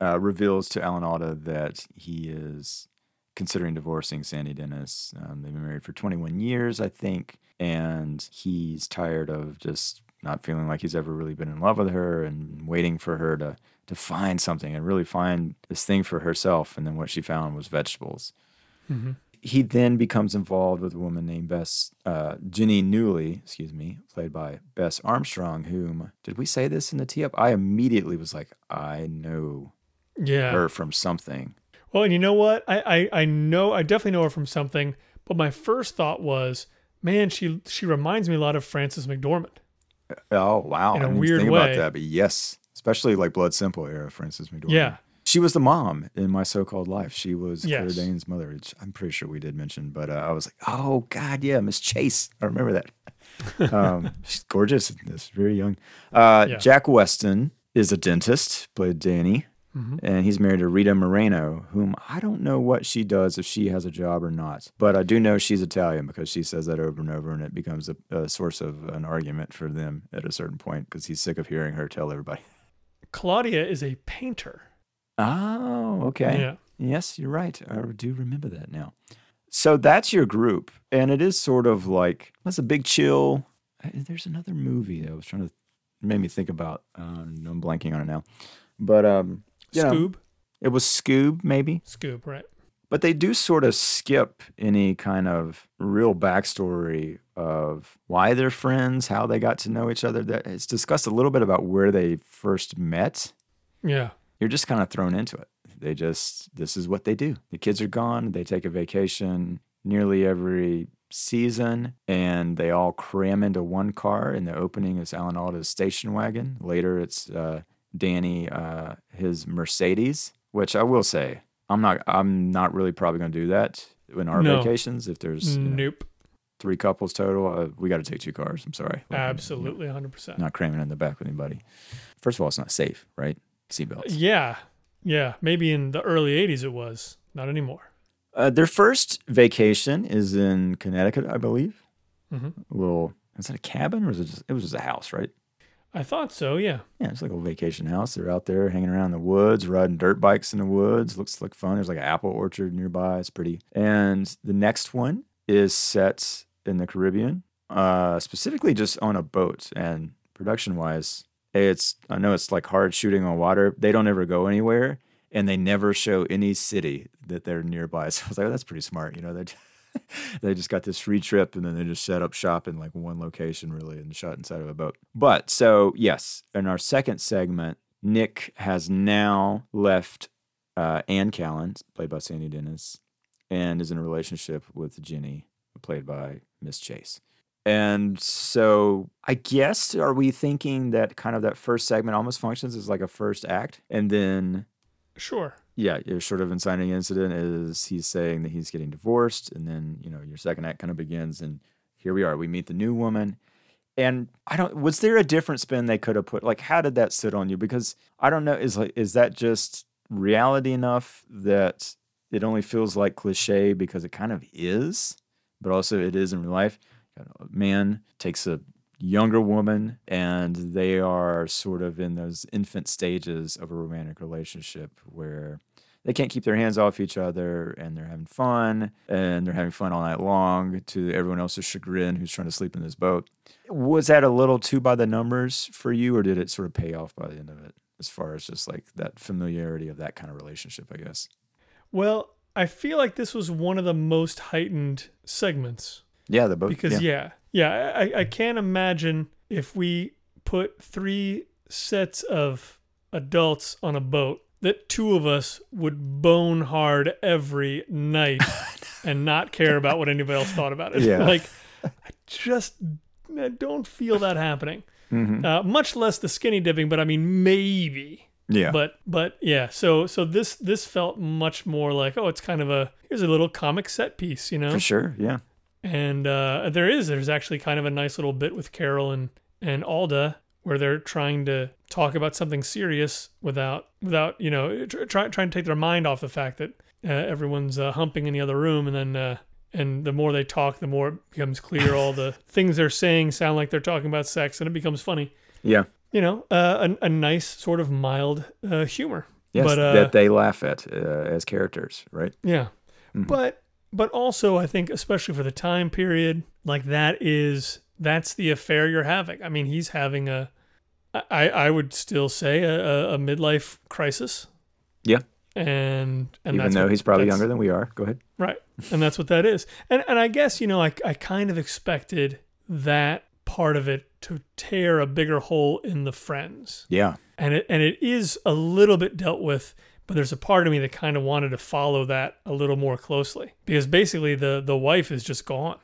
uh, reveals to Alan Alda that he is considering divorcing Sandy Dennis. Um, they've been married for 21 years, I think, and he's tired of just not feeling like he's ever really been in love with her and waiting for her to to find something and really find this thing for herself. And then what she found was vegetables. hmm He then becomes involved with a woman named Bess, uh, Ginny Newley, excuse me, played by Bess Armstrong, whom, did we say this in the tee up? I immediately was like, I know Yeah. her from something. Well, and you know what? I, I I know I definitely know her from something, but my first thought was, man, she she reminds me a lot of Frances McDormand. Oh, wow. In I a didn't weird think way. about that, but yes, especially like Blood Simple era, for Frances McDormand. Yeah. She was the mom in My So-Called Life. She was Yes. Claire Danes' mother, which I'm pretty sure we did mention, but uh, I was like, oh, God, yeah, Miss Chase. I remember that. (laughs) um, she's gorgeous in this, very young. Uh, Yeah. Jack Weston is a dentist, played Danny, Mhm. and he's married to Rita Moreno, whom I don't know what she does, if she has a job or not. But I do know she's Italian because she says that over and over, and it becomes a, a source of an argument for them at a certain point because he's sick of hearing her tell everybody. Claudia is a painter. Oh, okay. Yeah. Yes, you're right. I do remember that now. So that's your group, and it is sort of like that's a big chill. uh, There's another movie that I was trying to made me think about. Um, I'm blanking on it now, but um, you know, Scoob. it was Scoob maybe. Scoob, right. But they do sort of skip any kind of real backstory of why they're friends, how they got to know each other. That it's discussed a little bit about where they first met, Yeah. you're just kind of thrown into it. They just, this is what they do. The kids are gone. They take a vacation nearly every season and they all cram into one car. In the opening, it's Alan Alda's station wagon. Later, it's uh, Danny, uh, his Mercedes, which I will say, I'm not, I'm not really probably going to do that in our No. vacations. If there's you know, Nope. three couples total, uh, we got to take two cars. I'm sorry. Like, you know, Absolutely 100%. Not cramming in the back with anybody. First of all, it's not safe, right? Seatbelts. Yeah. Yeah. Maybe in the early 80s it was. Not anymore. Uh, their first vacation is in Connecticut, I believe. Mm-hmm. A little, is it a cabin or is it just, it was just a house, right? I thought so. Yeah. Yeah, it's like a vacation house. They're out there hanging around in the woods, riding dirt bikes in the woods. Looks like fun. There's like an apple orchard nearby. It's pretty. And the next one is set in the Caribbean, uh, specifically just on a boat. And production wise, it's, I know it's like hard shooting on water. They don't ever go anywhere and they never show any city that they're nearby. (laughs) So I was like, oh, that's pretty smart. You know, they (laughs) they just got this free trip and then they just set up shop in like one location really and shot inside of a boat. But so yes, in our second segment, Nick has now left uh, Anne Callan, played by Sandy Dennis, and is in a relationship with Jenny, played by Miss Chase. And so I guess are we thinking that kind of that first segment almost functions as like a first act and then Sure. Yeah, your sort of inciting incident is he's saying that he's getting divorced, and then you know your second act kind of begins, and here we are. We meet the new woman, and I don't. Was there a different spin they could have put? Like, how did that sit on you? Because I don't know. Is like is that just reality enough that it only feels like cliche because it kind of is, but also it is in real life. A man takes a younger woman and they are sort of in those infant stages of a romantic relationship where they can't keep their hands off each other and they're having fun and they're having fun all night long to everyone else's chagrin who's trying to sleep in this boat. Was that a little too by the numbers for you or did it sort of pay off by the end of it as far as just like that familiarity of that kind of relationship, I guess? Well, I feel like this was one of the most heightened segments Yeah, the boat. because yeah, yeah, I, I can't imagine if we put three sets of adults on a boat that two of us would bone hard every night (laughs) and not care about what anybody else thought about it. Yeah. (laughs) like I just I don't feel that happening. Mhm. Uh, much less the skinny dipping, but I mean maybe. Yeah. But but yeah, so so this this felt much more like oh, it's kind of a here's a little comic set piece, you know. for sure. Yeah. And uh, there is there's actually kind of a nice little bit with Carol and and Alda where they're trying to talk about something serious without without you know try, try trying to take their mind off the fact that uh, everyone's uh, humping in the other room, and then uh, and the more they talk, the more it becomes clear all the (laughs) things they're saying sound like they're talking about sex, and it becomes funny. Yeah. You know, uh, a, a nice sort of mild uh, humor. Yes, But, uh, that they laugh at uh, as characters, right? Yeah. Mhm. But but also I think especially for the time period, like that is that's the affair you're having. I mean, he's having a I, I would still say a, a, midlife crisis. Yeah. And and Even though what- he's probably younger than we are. Go ahead. Right. And that's what that is. And and I guess, you know, I I kind of expected that part of it to tear a bigger hole in the friends. Yeah. And it and it is a little bit dealt with, but there's a part of me that kind of wanted to follow that a little more closely. Because basically the the wife is just gone.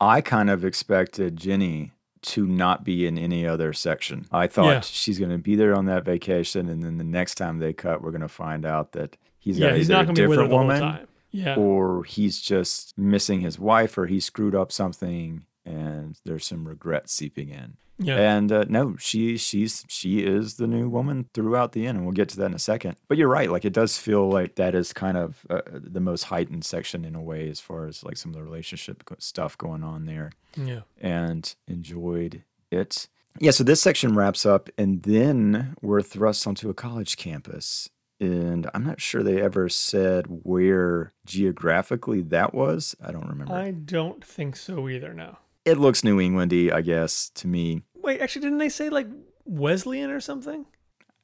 I kind of expected Jenny to not be in any other section. I thought Yeah. she's going to be there on that vacation, and then the next time they cut, we're going to find out that he's yeah, got he's not a gonna be with her different the whole woman, time. Yeah. or he's just missing his wife, or he screwed up something, and there's some regret seeping in. Yeah. And uh, no, she she's she is the new woman throughout the end, and we'll get to that in a second. But you're right; like it does feel like that is kind of uh, the most heightened section in a way, as far as like some of the relationship stuff going on there yeah. and enjoyed it. Yeah, so this section wraps up, and then we're thrust onto a college campus. And I'm not sure they ever said where geographically that was. I don't remember. I don't think so either now. it looks New Englandy, I guess, to me. Wait, actually didn't they say like Wesleyan or something?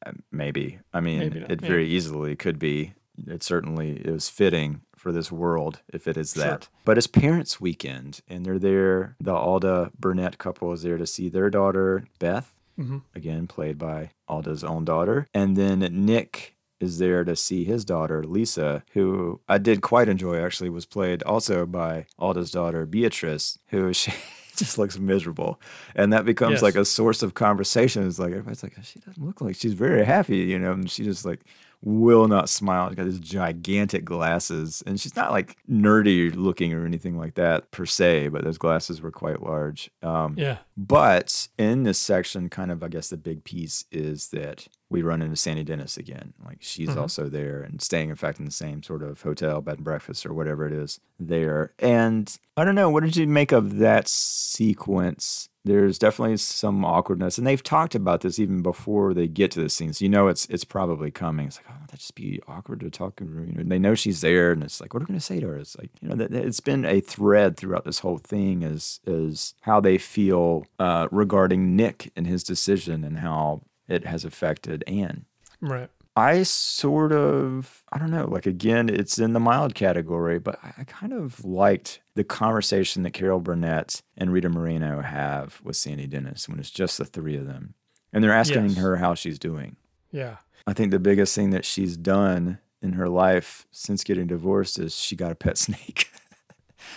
Uh, Maybe. I mean, Maybe it yeah. very easily could be. It certainly is fitting for this world if it is Sure. that. But it's parents' weekend, and they're there. The Alda Burnett couple is there to see their daughter, Beth, Mhm. again, played by Alda's own daughter. And then Nick is there to see his daughter, Lisa, who I did quite enjoy, actually, was played also by Alda's daughter, Beatrice, who (laughs) she. Just looks miserable, and that becomes Yes. like a source of conversation. It's like everybody's like, she doesn't look like she's very happy, you know. And she just like will not smile. She's got these gigantic glasses, and she's not like nerdy looking or anything like that per se, but those glasses were quite large. Um, Yeah. but in this section, kind of, I guess the big piece is that we run into Sandy Dennis again. Like she's Mhm. also there and staying, in fact, in the same sort of hotel, bed and breakfast, or whatever it is there. And I don't know, what did you make of that sequence? There's definitely some awkwardness, and they've talked about this even before they get to the scene. So you know it's it's probably coming. It's like, oh, that just be awkward to talk. To. You know, they know she's there, and it's like, what are we going to say to her? It's like, you know, that it's been a thread throughout this whole thing is is how they feel uh, regarding Nick and his decision, and how it has affected Anne. Right. I sort of, I don't know, like again, it's in the mild category, but I, kind of liked the conversation that Carol Burnett and Rita Moreno have with Sandy Dennis when it's just the three of them. And they're asking Yes. her how she's doing. Yeah. I think the biggest thing that she's done in her life since getting divorced is she got a pet snake,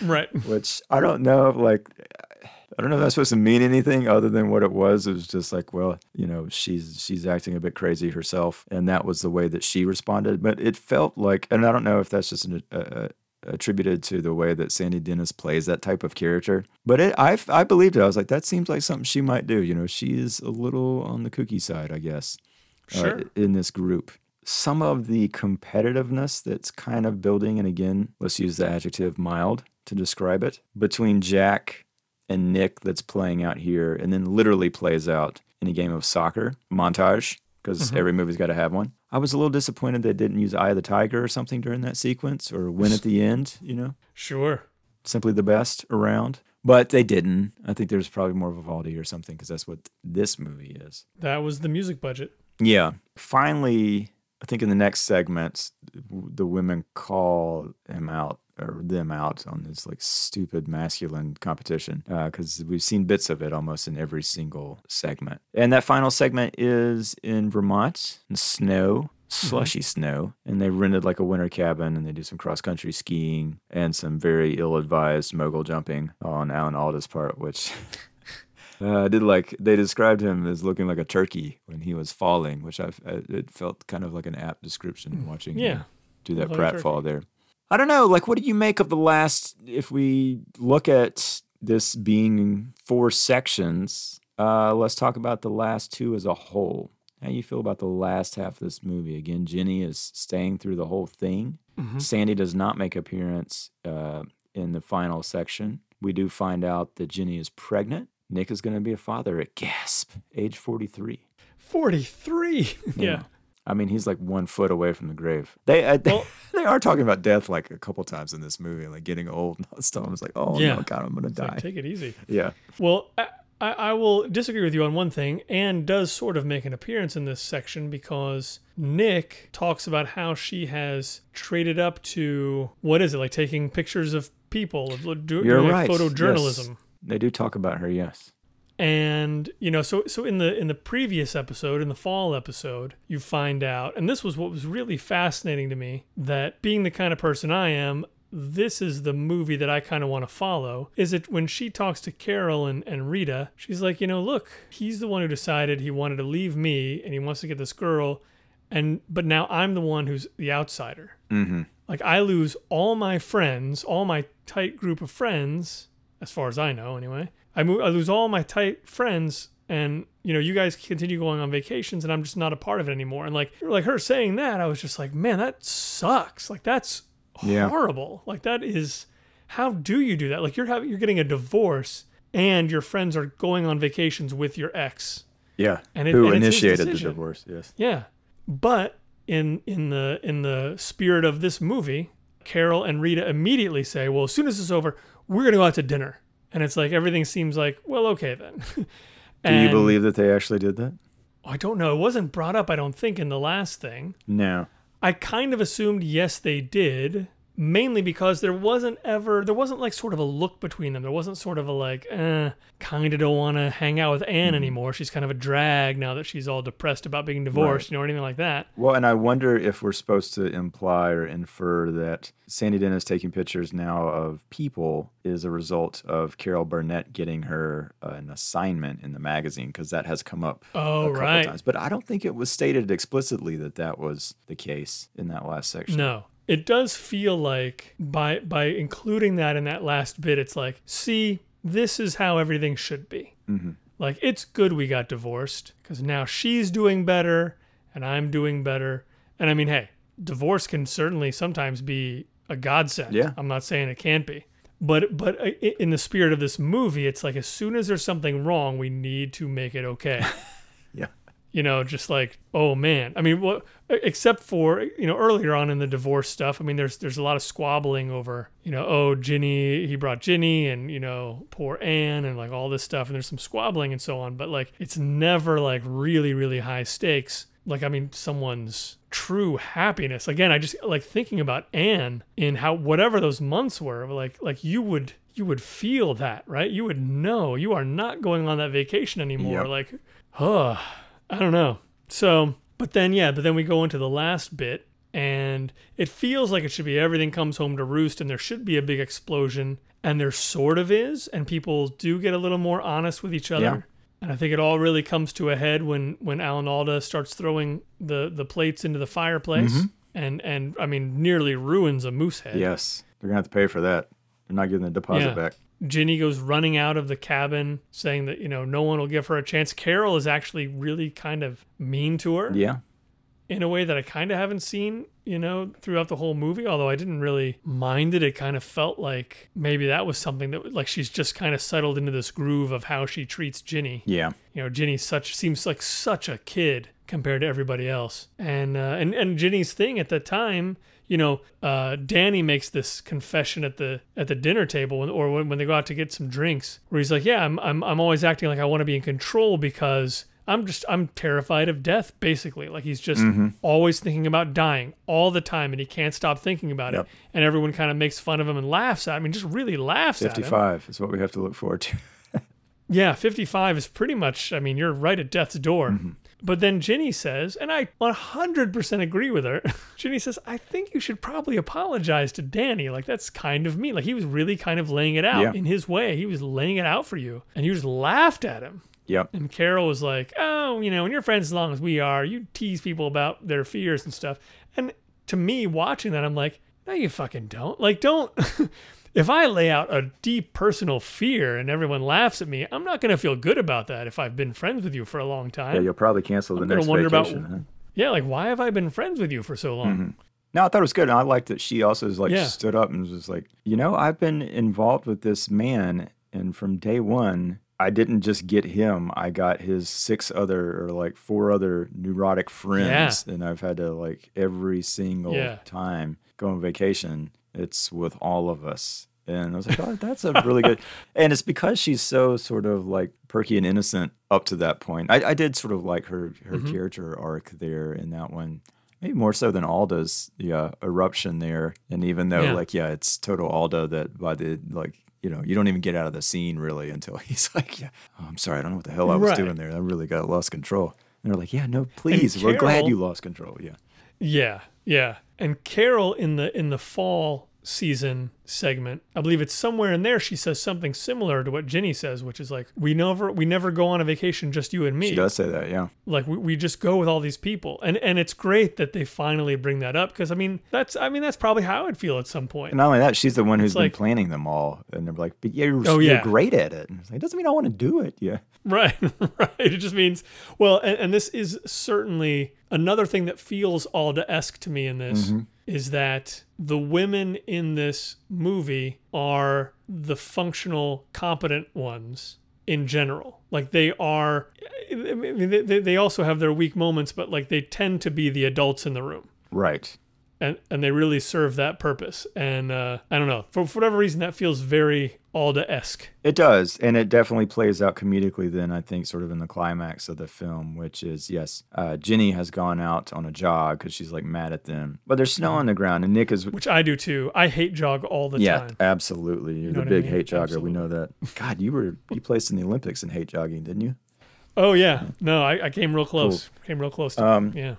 Right. (laughs) which I don't know like, I don't know if that's supposed to mean anything other than what it was. It was just like, well, you know, she's she's acting a bit crazy herself, and that was the way that she responded. But it felt like, and I don't know if that's just an, uh, uh, attributed to the way that Sandy Dennis plays that type of character. But it, I I believed it. I was like, that seems like something she might do. You know, she is a little on the kooky side, I guess, uh, Sure. in this group. Some of the competitiveness that's kind of building, and again, let's use the adjective mild to describe it, between Jack and Nick that's playing out here, and then literally plays out in a game of soccer montage because Mhm. every movie's got to have one. I was a little disappointed they didn't use Eye of the Tiger or something during that sequence or win at the (laughs) end, you know, Sure. simply the best around. But they didn't. I think there's probably more of a Vivaldi or something because that's what this movie is. That was the music budget. Yeah. Finally, I think in the next segment, the women call him out or them out on this like stupid masculine competition uh, because we've seen bits of it almost in every single segment. And that final segment is in Vermont, in snow. Slushy snow, and they rented like a winter cabin, and they do some cross country skiing and some very ill advised mogul jumping on Alan Alda's part, which (laughs) Uh, I did like they described him as looking like a turkey when he was falling, which I uh, it felt kind of like an apt description watching Yeah. him do that pratfall there. I don't know, like what do you make of the last? If we look at this being four sections, uh, let's talk about the last two as a whole. how you feel about the last half of this movie. Again, Jenny is staying through the whole thing. Sandy does not make appearance uh, in the final section. We do find out that Jenny is pregnant. Nick is going to be a father at gasp, age 43. 43. (laughs) yeah. I mean, he's like one foot away from the grave. They uh, they, Well- (laughs) they are talking about death like a couple times in this movie, like getting old and all stuff. I was like, oh Yeah. no, God, I'm gonna It's like, die. take it easy. yeah, Well, I, I will disagree with you on one thing. Anne does sort of make an appearance in this section because Nick talks about how she has traded up to what is it like taking pictures of people, of do, you're doing right. photojournalism. Yes. They do talk about her. Yes. And you know so so in the in the previous episode in the fall episode you find out and this was what was really fascinating to me that being the kind of person i am this is the movie that i kind of want to follow is it when she talks to carol and, and rita she's like you know look he's the one who decided he wanted to leave me and he wants to get this girl and but now i'm the one who's the outsider Mm-hmm. like I lose all my friends, all my tight group of friends, as far as I know anyway. I move, I lose all my tight friends and you know, you guys continue going on vacations and I'm just not a part of it anymore. And like like her saying that, I was just like, man, that sucks. Like that's Yeah. horrible. Like that is how do you do that? Like you're having you're getting a divorce and your friends are going on vacations with your ex. Yeah. And it- Who and initiated the divorce? Yes. Yeah. But in in the in the spirit of this movie, Carol and Rita immediately say, "Well, as soon as it's over, we're going to go out to dinner." And it's like everything seems like, "Well, okay then." (laughs) Do you believe that they actually did that? I don't know. It wasn't brought up, I don't think, in the last thing. No. I kind of assumed yes, they did, mainly because there wasn't ever there wasn't like sort of a look between them. There wasn't sort of a like, eh, kind of don't want to hang out with Anne anymore. She's kind of a drag now that she's all depressed about being divorced, you know, or anything like that. Well, and I wonder if we're supposed to imply or infer that Sandy Dennis taking pictures now of people is a result of Carol Burnett getting her uh, an assignment in the magazine because that has come up Oh, a couple right. times. But I don't think it was stated explicitly that that was the case in that last section. No. It does feel like by by including that in that last bit, it's like, see, this is how everything should be. Mhm. Like, it's good we got divorced because now she's doing better and I'm doing better. And I mean, hey, divorce can certainly sometimes be a godsend. Yeah. I'm not saying it can't be. But but in the spirit of this movie, it's like as soon as there's something wrong, we need to make it okay. (laughs) Yeah. You know, just like, oh man. I mean, what except for you know earlier on in the divorce stuff. I mean, there's there's a lot of squabbling over you know, oh Ginny, he brought Ginny, and you know, poor Anne, and like all this stuff, and there's some squabbling and so on. But like, it's never like really really high stakes. Like, I mean, someone's true happiness. Again, I just like thinking about Anne in how whatever those months were. Like, like you would you would feel that, right? You would know you are not going on that vacation anymore. Yep. Like, huh. I don't know. So, but then, yeah, but then we go into the last bit, and it feels like it should be everything comes home to roost, and there should be a big explosion, and there sort of is, and people do get a little more honest with each other. Yeah. And I think it all really comes to a head when when Alan Alda starts throwing the the plates into the fireplace, Mm-hmm. and and I mean nearly ruins a moose head. Yes. They're going to have to pay for that. They're not getting the deposit Yeah. back. Ginny goes running out of the cabin, saying that you know no one will give her a chance. Carol is actually really kind of mean to her. Yeah. in a way that I kind of haven't seen, you know, throughout the whole movie. Although I didn't really mind it, it kind of felt like maybe that was something that like she's just kind of settled into this groove of how she treats Ginny. Yeah. You know, Ginny such seems like such a kid compared to everybody else, and uh, and and Ginny's thing at the time. You know, uh, Danny makes this confession at the at the dinner table, when, or when, when they go out to get some drinks, where he's like, "Yeah, I'm I'm I'm always acting like I want to be in control because I'm just I'm terrified of death, basically. Like he's just always thinking about dying all the time, and he can't stop thinking about Yep. it. And everyone kind of makes fun of him and laughs at him, and just really laughs at 55 is what we have to look forward to. (laughs) Yeah, 55 is pretty much, I mean, you're right at death's door. But then Ginny says, and I 100% agree with her. (laughs) Ginny says, I think you should probably apologize to Danny. Like, that's kind of me. Like, he was really kind of laying it out Yeah. in his way. He was laying it out for you. And you just laughed at him. Yep. And Carol was like, oh, you know, when you're friends as long as we are, you tease people about their fears and stuff. And to me, watching that, I'm like, no, you fucking don't. Like, don't. (laughs) if I lay out a deep personal fear and everyone laughs at me, I'm not going to feel good about that if I've been friends with you for a long time. Yeah, you'll probably cancel the I'm next wonder about- vacation. huh? Yeah, like why have I been friends with you for so long? Mm-hmm. No, I thought it was good. And I liked that she also is like Yeah. stood up and was just like, you know, I've been involved with this man, and from day one, I didn't just get him. I got his six other or like four other neurotic friends, and I've had to like every single Yeah. time go on vacation. It's with all of us. And I was like, oh, that's a (laughs) really good. And it's because she's so sort of like perky and innocent up to that point. I, I did sort of like her her Mm-hmm. character arc there in that one. Maybe more so than Alda's yeah eruption there. And even though Yeah. like yeah, it's total Alda that by the like you know you don't even get out of the scene really until (laughs) he's like yeah oh, I'm sorry I don't know what the hell I was Right. doing there I really got lost control. And they're like yeah no please we're glad you lost control yeah Yeah, yeah. And Carol in the in the fall season segment, I believe it's somewhere in there she says something similar to what Ginny says, which is like we never we never go on a vacation just you and me. she does say that yeah Like we, we just go with all these people. And and it's great that they finally bring that up because I mean that's I mean that's probably how I would feel at some point. And not only that, she's the one who's It's been planning them all. And they're like, but yeah, you're, Oh, you're great at it. Like, doesn't mean I want to do it. Yeah. Right, (laughs) right. It just means well, and, and this is certainly another thing that feels Alda esque to me in this mm-hmm. Is that the women in this movie are the functional, competent ones in general. Like they are. I mean, they, they they also have their weak moments, but like they tend to be the adults in the room. Right. And, and they really serve that purpose. And uh, I don't know. For, for whatever reason, that feels very Alda esque. It does. And it definitely plays out comedically then, I think, sort of in the climax of the film, which is yes, uh, Jenny has gone out on a jog because she's like mad at them. But there's snow on the ground. And Nick is. Which I do too. I hate jog all the Yeah, time. absolutely. You're know the what I big mean? hate jogger. We know that. God, you were you placed in the Olympics in hate jogging, didn't you? Oh yeah, no, I, I came real close. Came real close to Um, it. Yeah,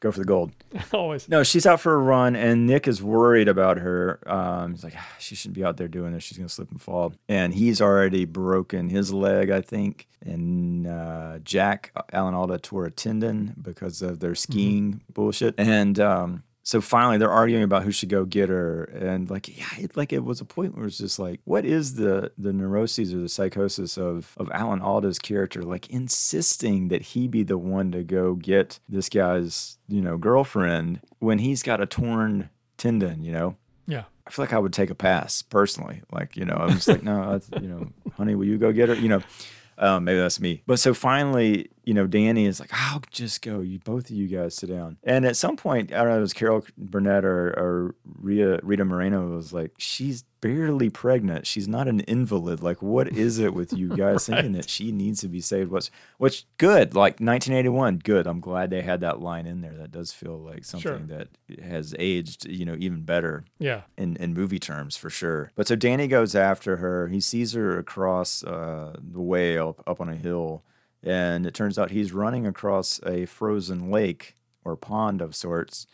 Go for the gold. (laughs) always. No, she's out for a run, and Nick is worried about her. Um, he's like, "Ah, she shouldn't be out there doing this. She's gonna slip and fall. And he's already broken his leg, I think. And uh, Jack Alan Alda tore a tendon because of their skiing bullshit. And um, so finally, they're arguing about who should go get her. And like, yeah, it, like it was a point where it's just like, what is the the neuroses or the psychosis of of Alan Alda's character? Like insisting that he be the one to go get this guy's you know girlfriend when he's got a torn tendon. You know, Yeah, I feel like I would take a pass personally. Like, you know, I'm just like, no, that's, you know, honey, will you go get her? You know, um, maybe that's me. But so finally, you know, Danny is like, I'll just go. You both of you guys sit down. And at some point, I don't know, it was Carol Burnett or, or Rita, Rita Moreno was like, she's barely pregnant. She's not an invalid. Like, what is it with you (laughs) guys thinking that she needs to be saved? What's, which good, like 1981, good. I'm glad they had that line in there. That does feel like something that has aged, you know, even better yeah, in, in movie terms for sure. But so Danny goes after her. He sees her across uh, the way up, up on a hill, and it turns out he's running across a frozen lake or pond of sorts,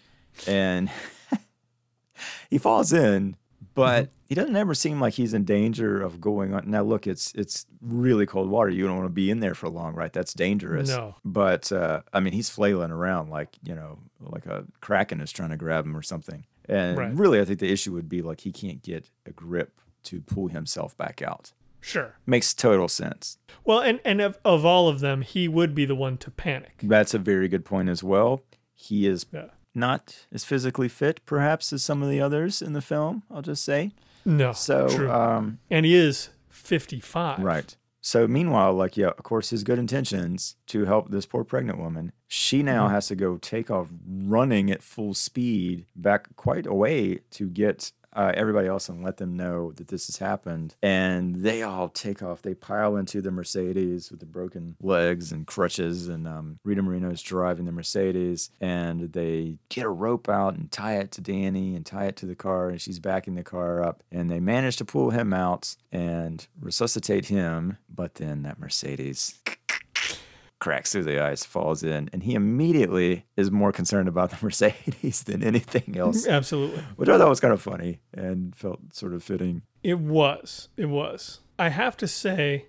and (laughs) he falls in. But he doesn't ever seem like he's in danger of going on. Now, look, it's it's really cold water. You don't want to be in there for long, right? That's dangerous. No. But uh, I mean, he's flailing around like you know, like a kraken is trying to grab him or something. And Right. really, I think the issue would be like he can't get a grip to pull himself back out. Sure. Makes total sense. Well, and and of, of all of them, he would be the one to panic. That's a very good point as well. He is Yeah. not as physically fit, perhaps, as some of the others in the film. I'll just say. No, So, true. um, and he is fifty-five. right. So meanwhile, like yeah, of course, his good intentions to help this poor pregnant woman, she now has to go take off running at full speed back quite a way to get uh, everybody else and let them know that this has happened. And they all take off. They pile into the Mercedes with the broken legs and crutches. And um, Rita Moreno's driving the Mercedes. And they get a rope out and tie it to Danny and tie it to the car. And she's backing the car up. And they manage to pull him out and resuscitate him. But then that Mercedes cracks through the ice, falls in, and he immediately is more concerned about the (laughs) Mercedes than anything else, mm, Absolutely. which I thought was kind of funny and felt sort of fitting. It was. It was. I have to say,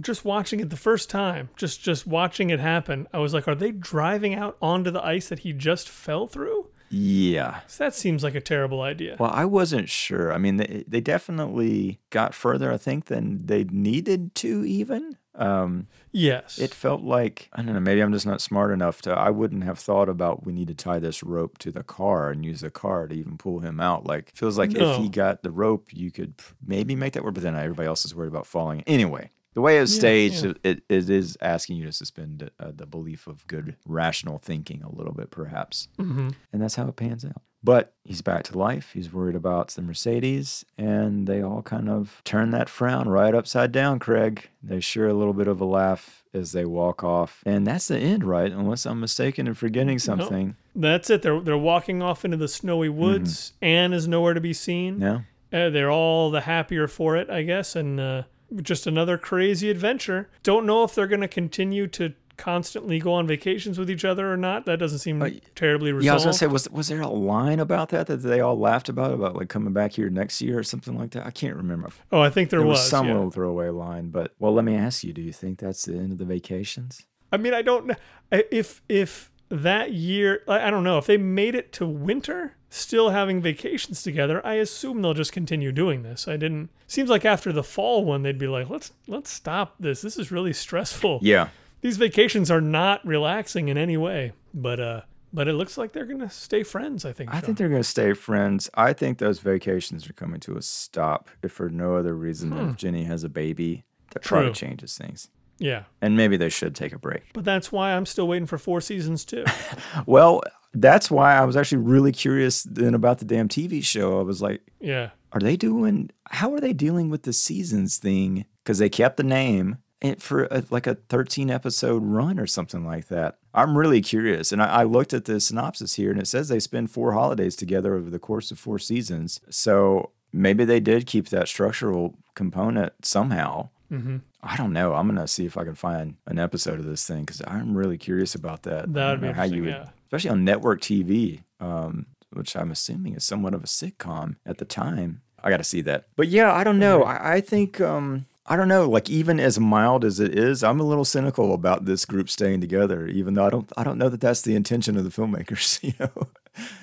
just watching it the first time, just just watching it happen, I was like, are they driving out onto the ice that he just fell through? Yeah. So that seems like a terrible idea. Well, I wasn't sure. I mean, they, they definitely got further, I think, than they needed to even. Um, yes. it felt like, I don't know, maybe I'm just not smart enough to, I wouldn't have thought about we need to tie this rope to the car and use the car to even pull him out. Like, feels like if he got the rope, you could maybe make that work, but then everybody else is worried about falling. Anyway. The way it's Yeah, staged, yeah. It, it is asking you to suspend uh, the belief of good rational thinking a little bit, perhaps hmm and that's how it pans out. But he's back to life. He's worried about the Mercedes, and they all kind of turn that frown right upside down, Craig. They share a little bit of a laugh as they walk off. And that's the end, right? Unless I'm mistaken and forgetting something. That's it. They're they're walking off into the snowy woods. Anne is nowhere to be seen. No? Uh, they're all the happier for it, I guess, and uh, just another crazy adventure. Don't know if they're going to continue to constantly go on vacations with each other or not. That doesn't seem uh, terribly resolved. Yeah, I was gonna say, was was there a line about that that they all laughed about about like coming back here next year or something like that? I can't remember. oh, I think there, There was, was. some yeah. little throwaway line, but well, let me ask you: Do you think that's the end of the vacations? I mean, I don't know if if that year. I I don't know if they made it to winter, still having vacations together. I assume they'll just continue doing this. I didn't. Seems like after the fall one, they'd be like, let's let's stop this. This is really stressful. Yeah, These vacations are not relaxing in any way. But uh, but it looks like they're gonna stay friends. I think. I Sean. think they're going to stay friends. I think those vacations are coming to a stop, if for no other reason than if Jenny has a baby. That probably Hmm. Changes things. Yeah, And maybe they should take a break. but that's why I'm still waiting for four seasons too. (laughs) Well, that's why I was actually really curious then about the damn TV show. I was like, yeah. are they doing, how are they dealing with the seasons thing? Because they kept the name and for a, like a 13 episode run or something like that. I'm really curious. And I, I looked at the synopsis here and it says they spend four holidays together over the course of four seasons. So maybe they did keep that structural component somehow. hmm I don't know. I'm gonna see if I can find an episode of this thing because I'm really curious about that. That would be how you would, yeah. especially on network TV, um, which I'm assuming is somewhat of a sitcom at the time. I got to see that. But yeah, I don't know. I, I think um, I don't know. Like even as mild as it is, I'm a little cynical about this group staying together. Even though I don't, I don't know that that's the intention of the filmmakers. (laughs) You know,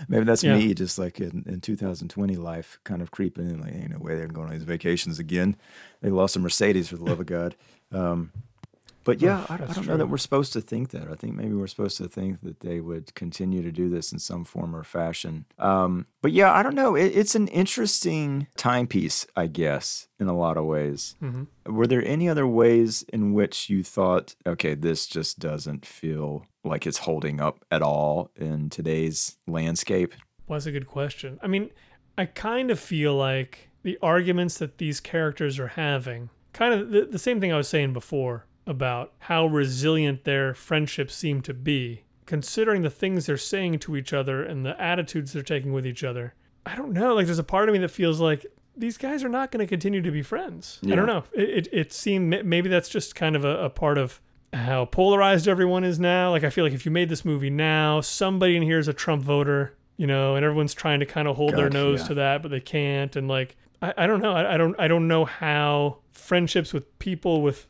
maybe that's Yeah. me just like in, in 2020 life, kind of creeping in. Like, ain't no way they're going on these vacations again. They lost a Mercedes for the love of God. Um, but yeah, I, I don't know that we're supposed to think that. I think maybe we're supposed to think that they would continue to do this in some form or fashion. Um, but yeah, I don't know. It, it's an interesting timepiece, I guess, in a lot of ways. hmm Were there any other ways in which you thought, okay, this just doesn't feel like it's holding up at all in today's landscape? Well, that's a good question. I mean, I kind of feel like the arguments that these characters are having, kind of the, the same thing I was saying before about how resilient their friendships seem to be, considering the things they're saying to each other and the attitudes they're taking with each other. I don't know. Like, there's a part of me that feels like these guys are not going to continue to be friends. I don't know. It, it, it seemed maybe that's just kind of a, a part of how polarized everyone is now. Like, I feel like if you made this movie now, somebody in here is a Trump voter, you know, and everyone's trying to kind of hold their nose yeah. to that, but they can't. And like, I, I don't know. I, I don't. I don't know how friendships with people with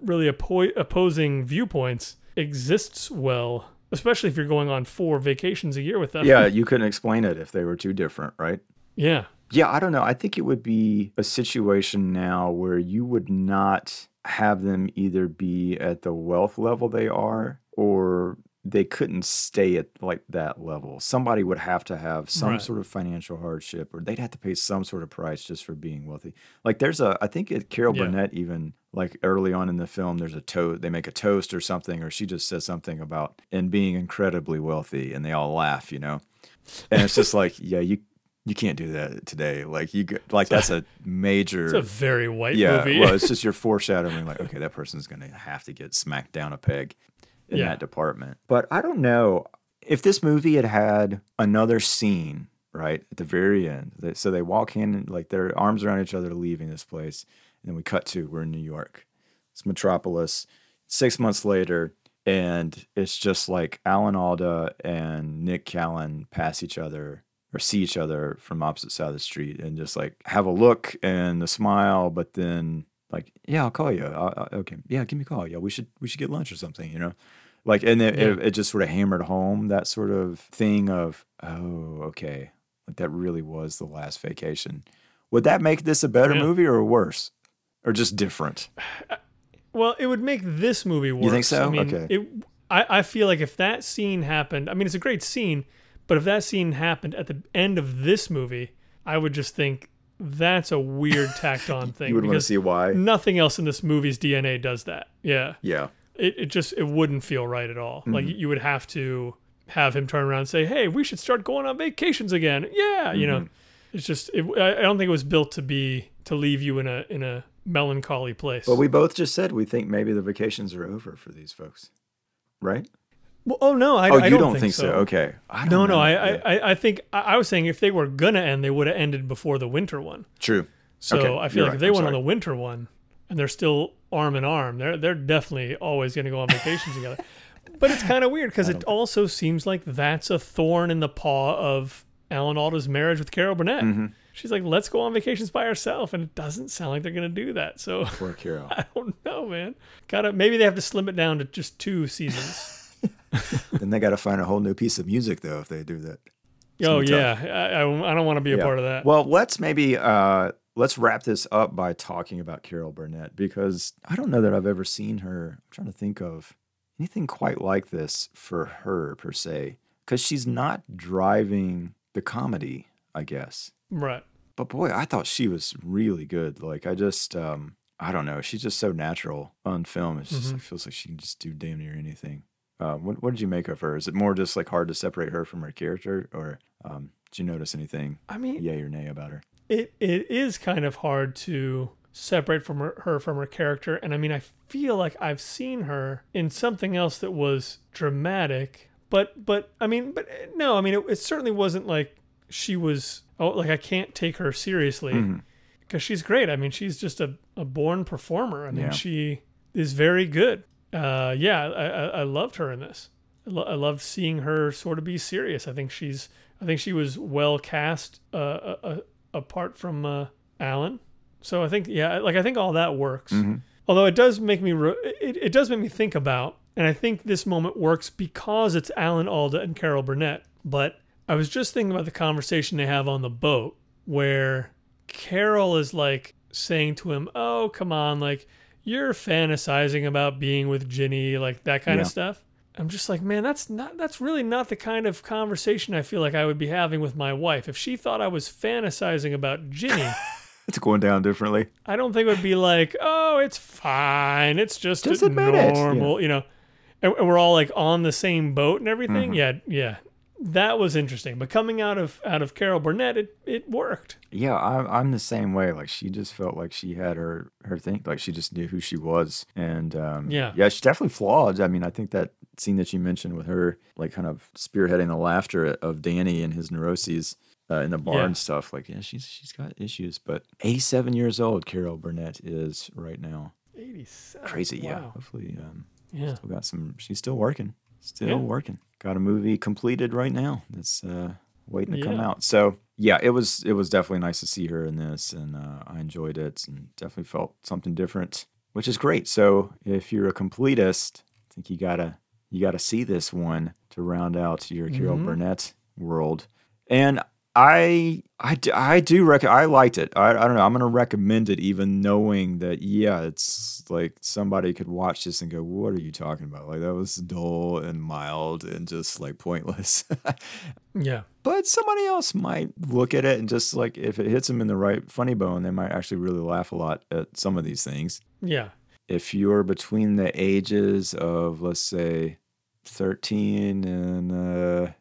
really oppo- opposing viewpoints exists well, especially if you're going on four vacations a year with them. Yeah, (laughs) you couldn't explain it if they were too different, right? yeah. Yeah, I don't know. I think it would be a situation now where you would not have them either be at the wealth level they are or they couldn't stay at like that level. Somebody would have to have some Right. sort of financial hardship or they'd have to pay some sort of price just for being wealthy. Like there's a I think it Carol Yeah. Burnett even like early on in the film there's a toast they make a toast or something or she just says something about and being incredibly wealthy and they all laugh, you know. And it's just like, yeah, you you can't do that today. Like you like that's a major It's a very white yeah. movie. Well, it's (laughs) just your foreshadowing. Like, okay, that person's gonna have to get smacked down a peg in Yeah. that department. But I don't know if this movie had had another scene right at the very end. So they walk in, like their arms around each other, leaving this place, and then we cut to we're in New York. It's Metropolis. Six months later, and it's just like Alan Alda and Nick Callan pass each other or see each other from opposite side of the street and just like have a look and a smile, but then like, yeah, I'll call you. I, I, okay, yeah, give me a call. Yeah, we should we should get lunch or something, you know. Like, and it, Yeah. it, it just sort of hammered home that sort of thing of, oh, okay, like that really was the last vacation. Would that make this a better Yeah. movie or worse, or just different? (sighs) Well, it would make this movie worse. You think so? I mean, Okay. It, I, I feel like if that scene happened, I mean, it's a great scene, but if that scene happened at the end of this movie, I would just think that's a weird (laughs) tacked on thing. You would want to see why? nothing else in this movie's DNA does that. Yeah. Yeah. It, it just, it wouldn't feel right at all. Like Mm-hmm. you would have to have him turn around and say, hey, we should start going on vacations again. Yeah. You Mm-hmm. know, it's just, it, I I don't think it was built to be, to leave you in a, in a melancholy place. Well, we both just said we think maybe the vacations are over for these folks, right? Well, oh no, I, oh, I you don't, don't, think, think, so. Okay. I don't No, no. I, Yeah. I, I- think I I was saying if they were gonna end, they would have ended before the winter one. True. So Okay, I feel you're like right. if they I'm went sorry. on the winter one and they're still arm in arm, they're they're definitely always gonna go on vacation (laughs) together. But it's kind of weird because it also seems like that's a thorn in the paw of Alan Alda's marriage with Carol Burnett. Mm-hmm. She's like, let's go on vacations by ourselves, and it doesn't sound like they're gonna do that. So Poor Carol. (laughs) I don't know, man. Gotta maybe they have to slim it down to just two seasons. (laughs) then they got to find a whole new piece of music though if they do that. oh be tough. yeah, I, I, I don't want to be a Yeah. part of that. Well, let's maybe uh, let's wrap this up by talking about Carol Burnett because I don't know that I've ever seen her. I'm trying to think of anything quite like this for her per se, because she's not driving the comedy, I guess. right. But boy, I thought she was really good. Like I just, um, I don't know, she's just so natural on film. It's just Mhm. it feels like she can just do damn near anything. Uh, what what did you make of her? Is it more just like hard to separate her from her character, or um, did you notice anything, I mean, yay or nay, about her? it it is kind of hard to separate from her, her from her character and i mean i feel like i've seen her in something else that was dramatic but but i mean but uh, no i mean it, it certainly wasn't like she was oh like i can't take her seriously because she's great i mean she's just a, a born performer i mean Yeah. she is very good uh yeah i i, I loved her in this I, lo- I loved seeing her sort of be serious i think she's i think she was well cast uh, uh, uh apart from uh, Alan. So I think yeah, like I think all that works. Mhm. Although it does make me re- it, it does make me think about, and I think this moment works because it's Alan Alda and Carol Burnett. But I was just thinking about the conversation they have on the boat where Carol is like saying to him, "Oh, come on, like you're fantasizing about being with Ginny, like that kind Yeah. of stuff." I'm just like, man, that's not that's really not the kind of conversation I feel like I would be having with my wife. If she thought I was fantasizing about Ginny, (laughs) It's going down differently. I don't think it would be like, oh, it's fine. It's just, Just a admit it. normal, you know. And, and we're all like on the same boat and everything. Mm-hmm. Yeah, yeah. That was interesting. But coming out of out of Carol Burnett, it it worked. Yeah, I'm I'm the same way. Like she just felt like she had her her thing. Like she just knew who she was, and um, Yeah. yeah, she's definitely flawed. I mean, I think that scene that you mentioned with her, like kind of spearheading the laughter of Danny and his neuroses uh, in the bar Yeah. and stuff. Like, yeah, she's she's got issues, but 87 years old, Carol Burnett is right now. 87. Crazy, yeah. Hopefully, um, Yeah. still got some. She's still working, still Yeah. working. Got a movie completed right now. That's uh, waiting to come out. So yeah, it was it was definitely nice to see her in this, and uh, I enjoyed it, and definitely felt something different, which is great. So if you're a completist, I think you gotta you gotta see this one to round out your Carol Mhm. Burnett world. And I I, I do rec- I liked it. I, I don't know. I'm gonna recommend it, even knowing that yeah, it's like somebody could watch this and go, "What are you talking about?" Like that was dull and mild and just like pointless. (laughs) Yeah. but somebody else might look at it and just like if it hits them in the right funny bone, they might actually really laugh a lot at some of these things. Yeah. If you're between the ages of let's say 13 and uh,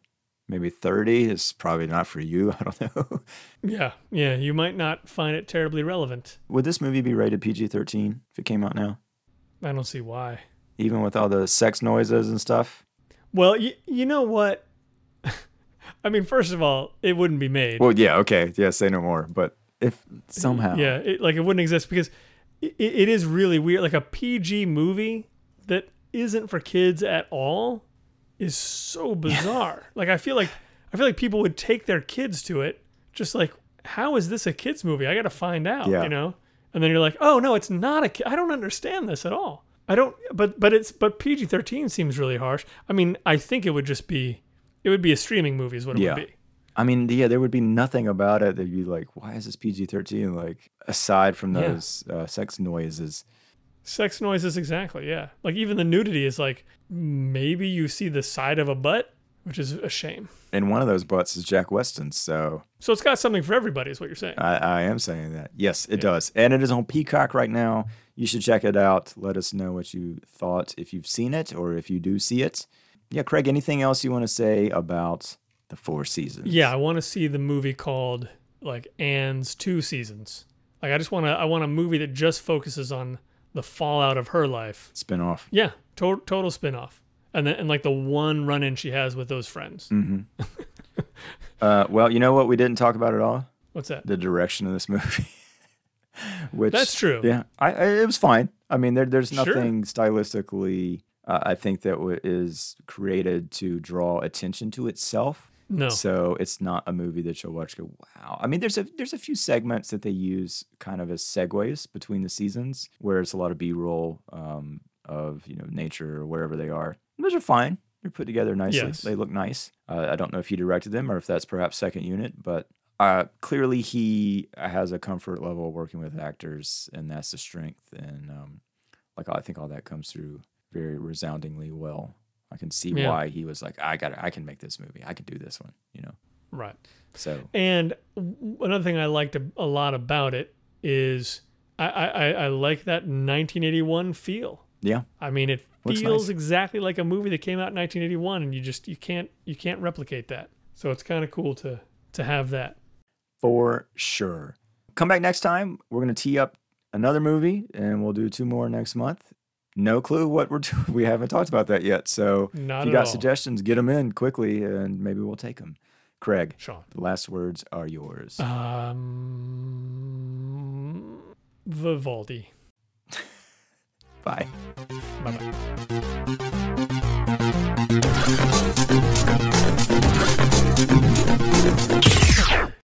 maybe 30, is probably not for you. (laughs) I don't know. Yeah. Yeah. You might not find it terribly relevant. Would this movie be rated PG-13 if it came out now, I don't see why. even with all the sex noises and stuff? Well, you, you know what? (laughs) I mean, first of all, it wouldn't be made. Well, yeah, okay, yeah, say no more. But if somehow, Yeah, it, like it wouldn't exist because it, it is really weird. Like a PG movie that isn't for kids at all is so bizarre. like I feel like I feel like people would take their kids to it, just like, how is this a kids movie? I got to find out, Yeah. you know. And then you're like, oh no, it's not a kid. I don't understand this at all. I don't, but but it's but PG thirteen seems really harsh. I mean, I think it would just be, it would be a streaming movie is what it Yeah. would be. I mean, yeah, there would be nothing about it that you'd be like, why is this PG 13? Like, aside from Yeah. those uh, sex noises. Sex noises, exactly. Yeah, like even the nudity is like maybe you see the side of a butt, which is a shame. And one of those butts is Jack Weston. So So it's got something for everybody, is what you're saying. I, I am saying that. Yes, it does. And it is on Peacock right now. You should check it out. Let us know what you thought if you've seen it or if you do see it. Yeah, Craig, anything else you want to say about the four seasons? Yeah, I want to see the movie called like Anne's Two Seasons. Like I just want to, I want a movie that just focuses on the fallout of her life. Spin off. Yeah, to- total spin-off. And then and like the one run-in she has with those friends. (laughs) Uh, well, you know what we didn't talk about at all? What's that? The direction of this movie. (laughs) Which That's true. Yeah, I, I it was fine. I mean, there, there's Sure. nothing stylistically. Uh, I think that w- is created to draw attention to itself. No. So it's not a movie that you'll watch. Go wow. I mean, there's a there's a few segments that they use kind of as segues between the seasons, where it's a lot of B-roll um, of you know nature or wherever they are. Those are fine. They're put together nicely. Yes. They look nice. Uh, I don't know if he directed them or if that's perhaps second unit, but uh, clearly he has a comfort level working with actors, and that's the strength. And um, like I think all that comes through very resoundingly well. I can see Yeah. why he was like, I got, I can make this movie. I can do this one. You know. Right. So And another thing I liked a, lot about it is I, I, I- I like that 1981 feel. yeah, I mean, it Looks feels nice. exactly like a movie that came out in 1981, and you just you can't you can't replicate that. So it's kind of cool to to have that. for sure. Come back next time. We're gonna tee up another movie, and we'll do two more next month no clue what we're (laughs) doing. We haven't talked about that yet. So Not if you got all. suggestions, get them in quickly and maybe we'll take them. Craig, Sean. the last words are yours. Um, Vivaldi. (laughs) Bye. Bye bye.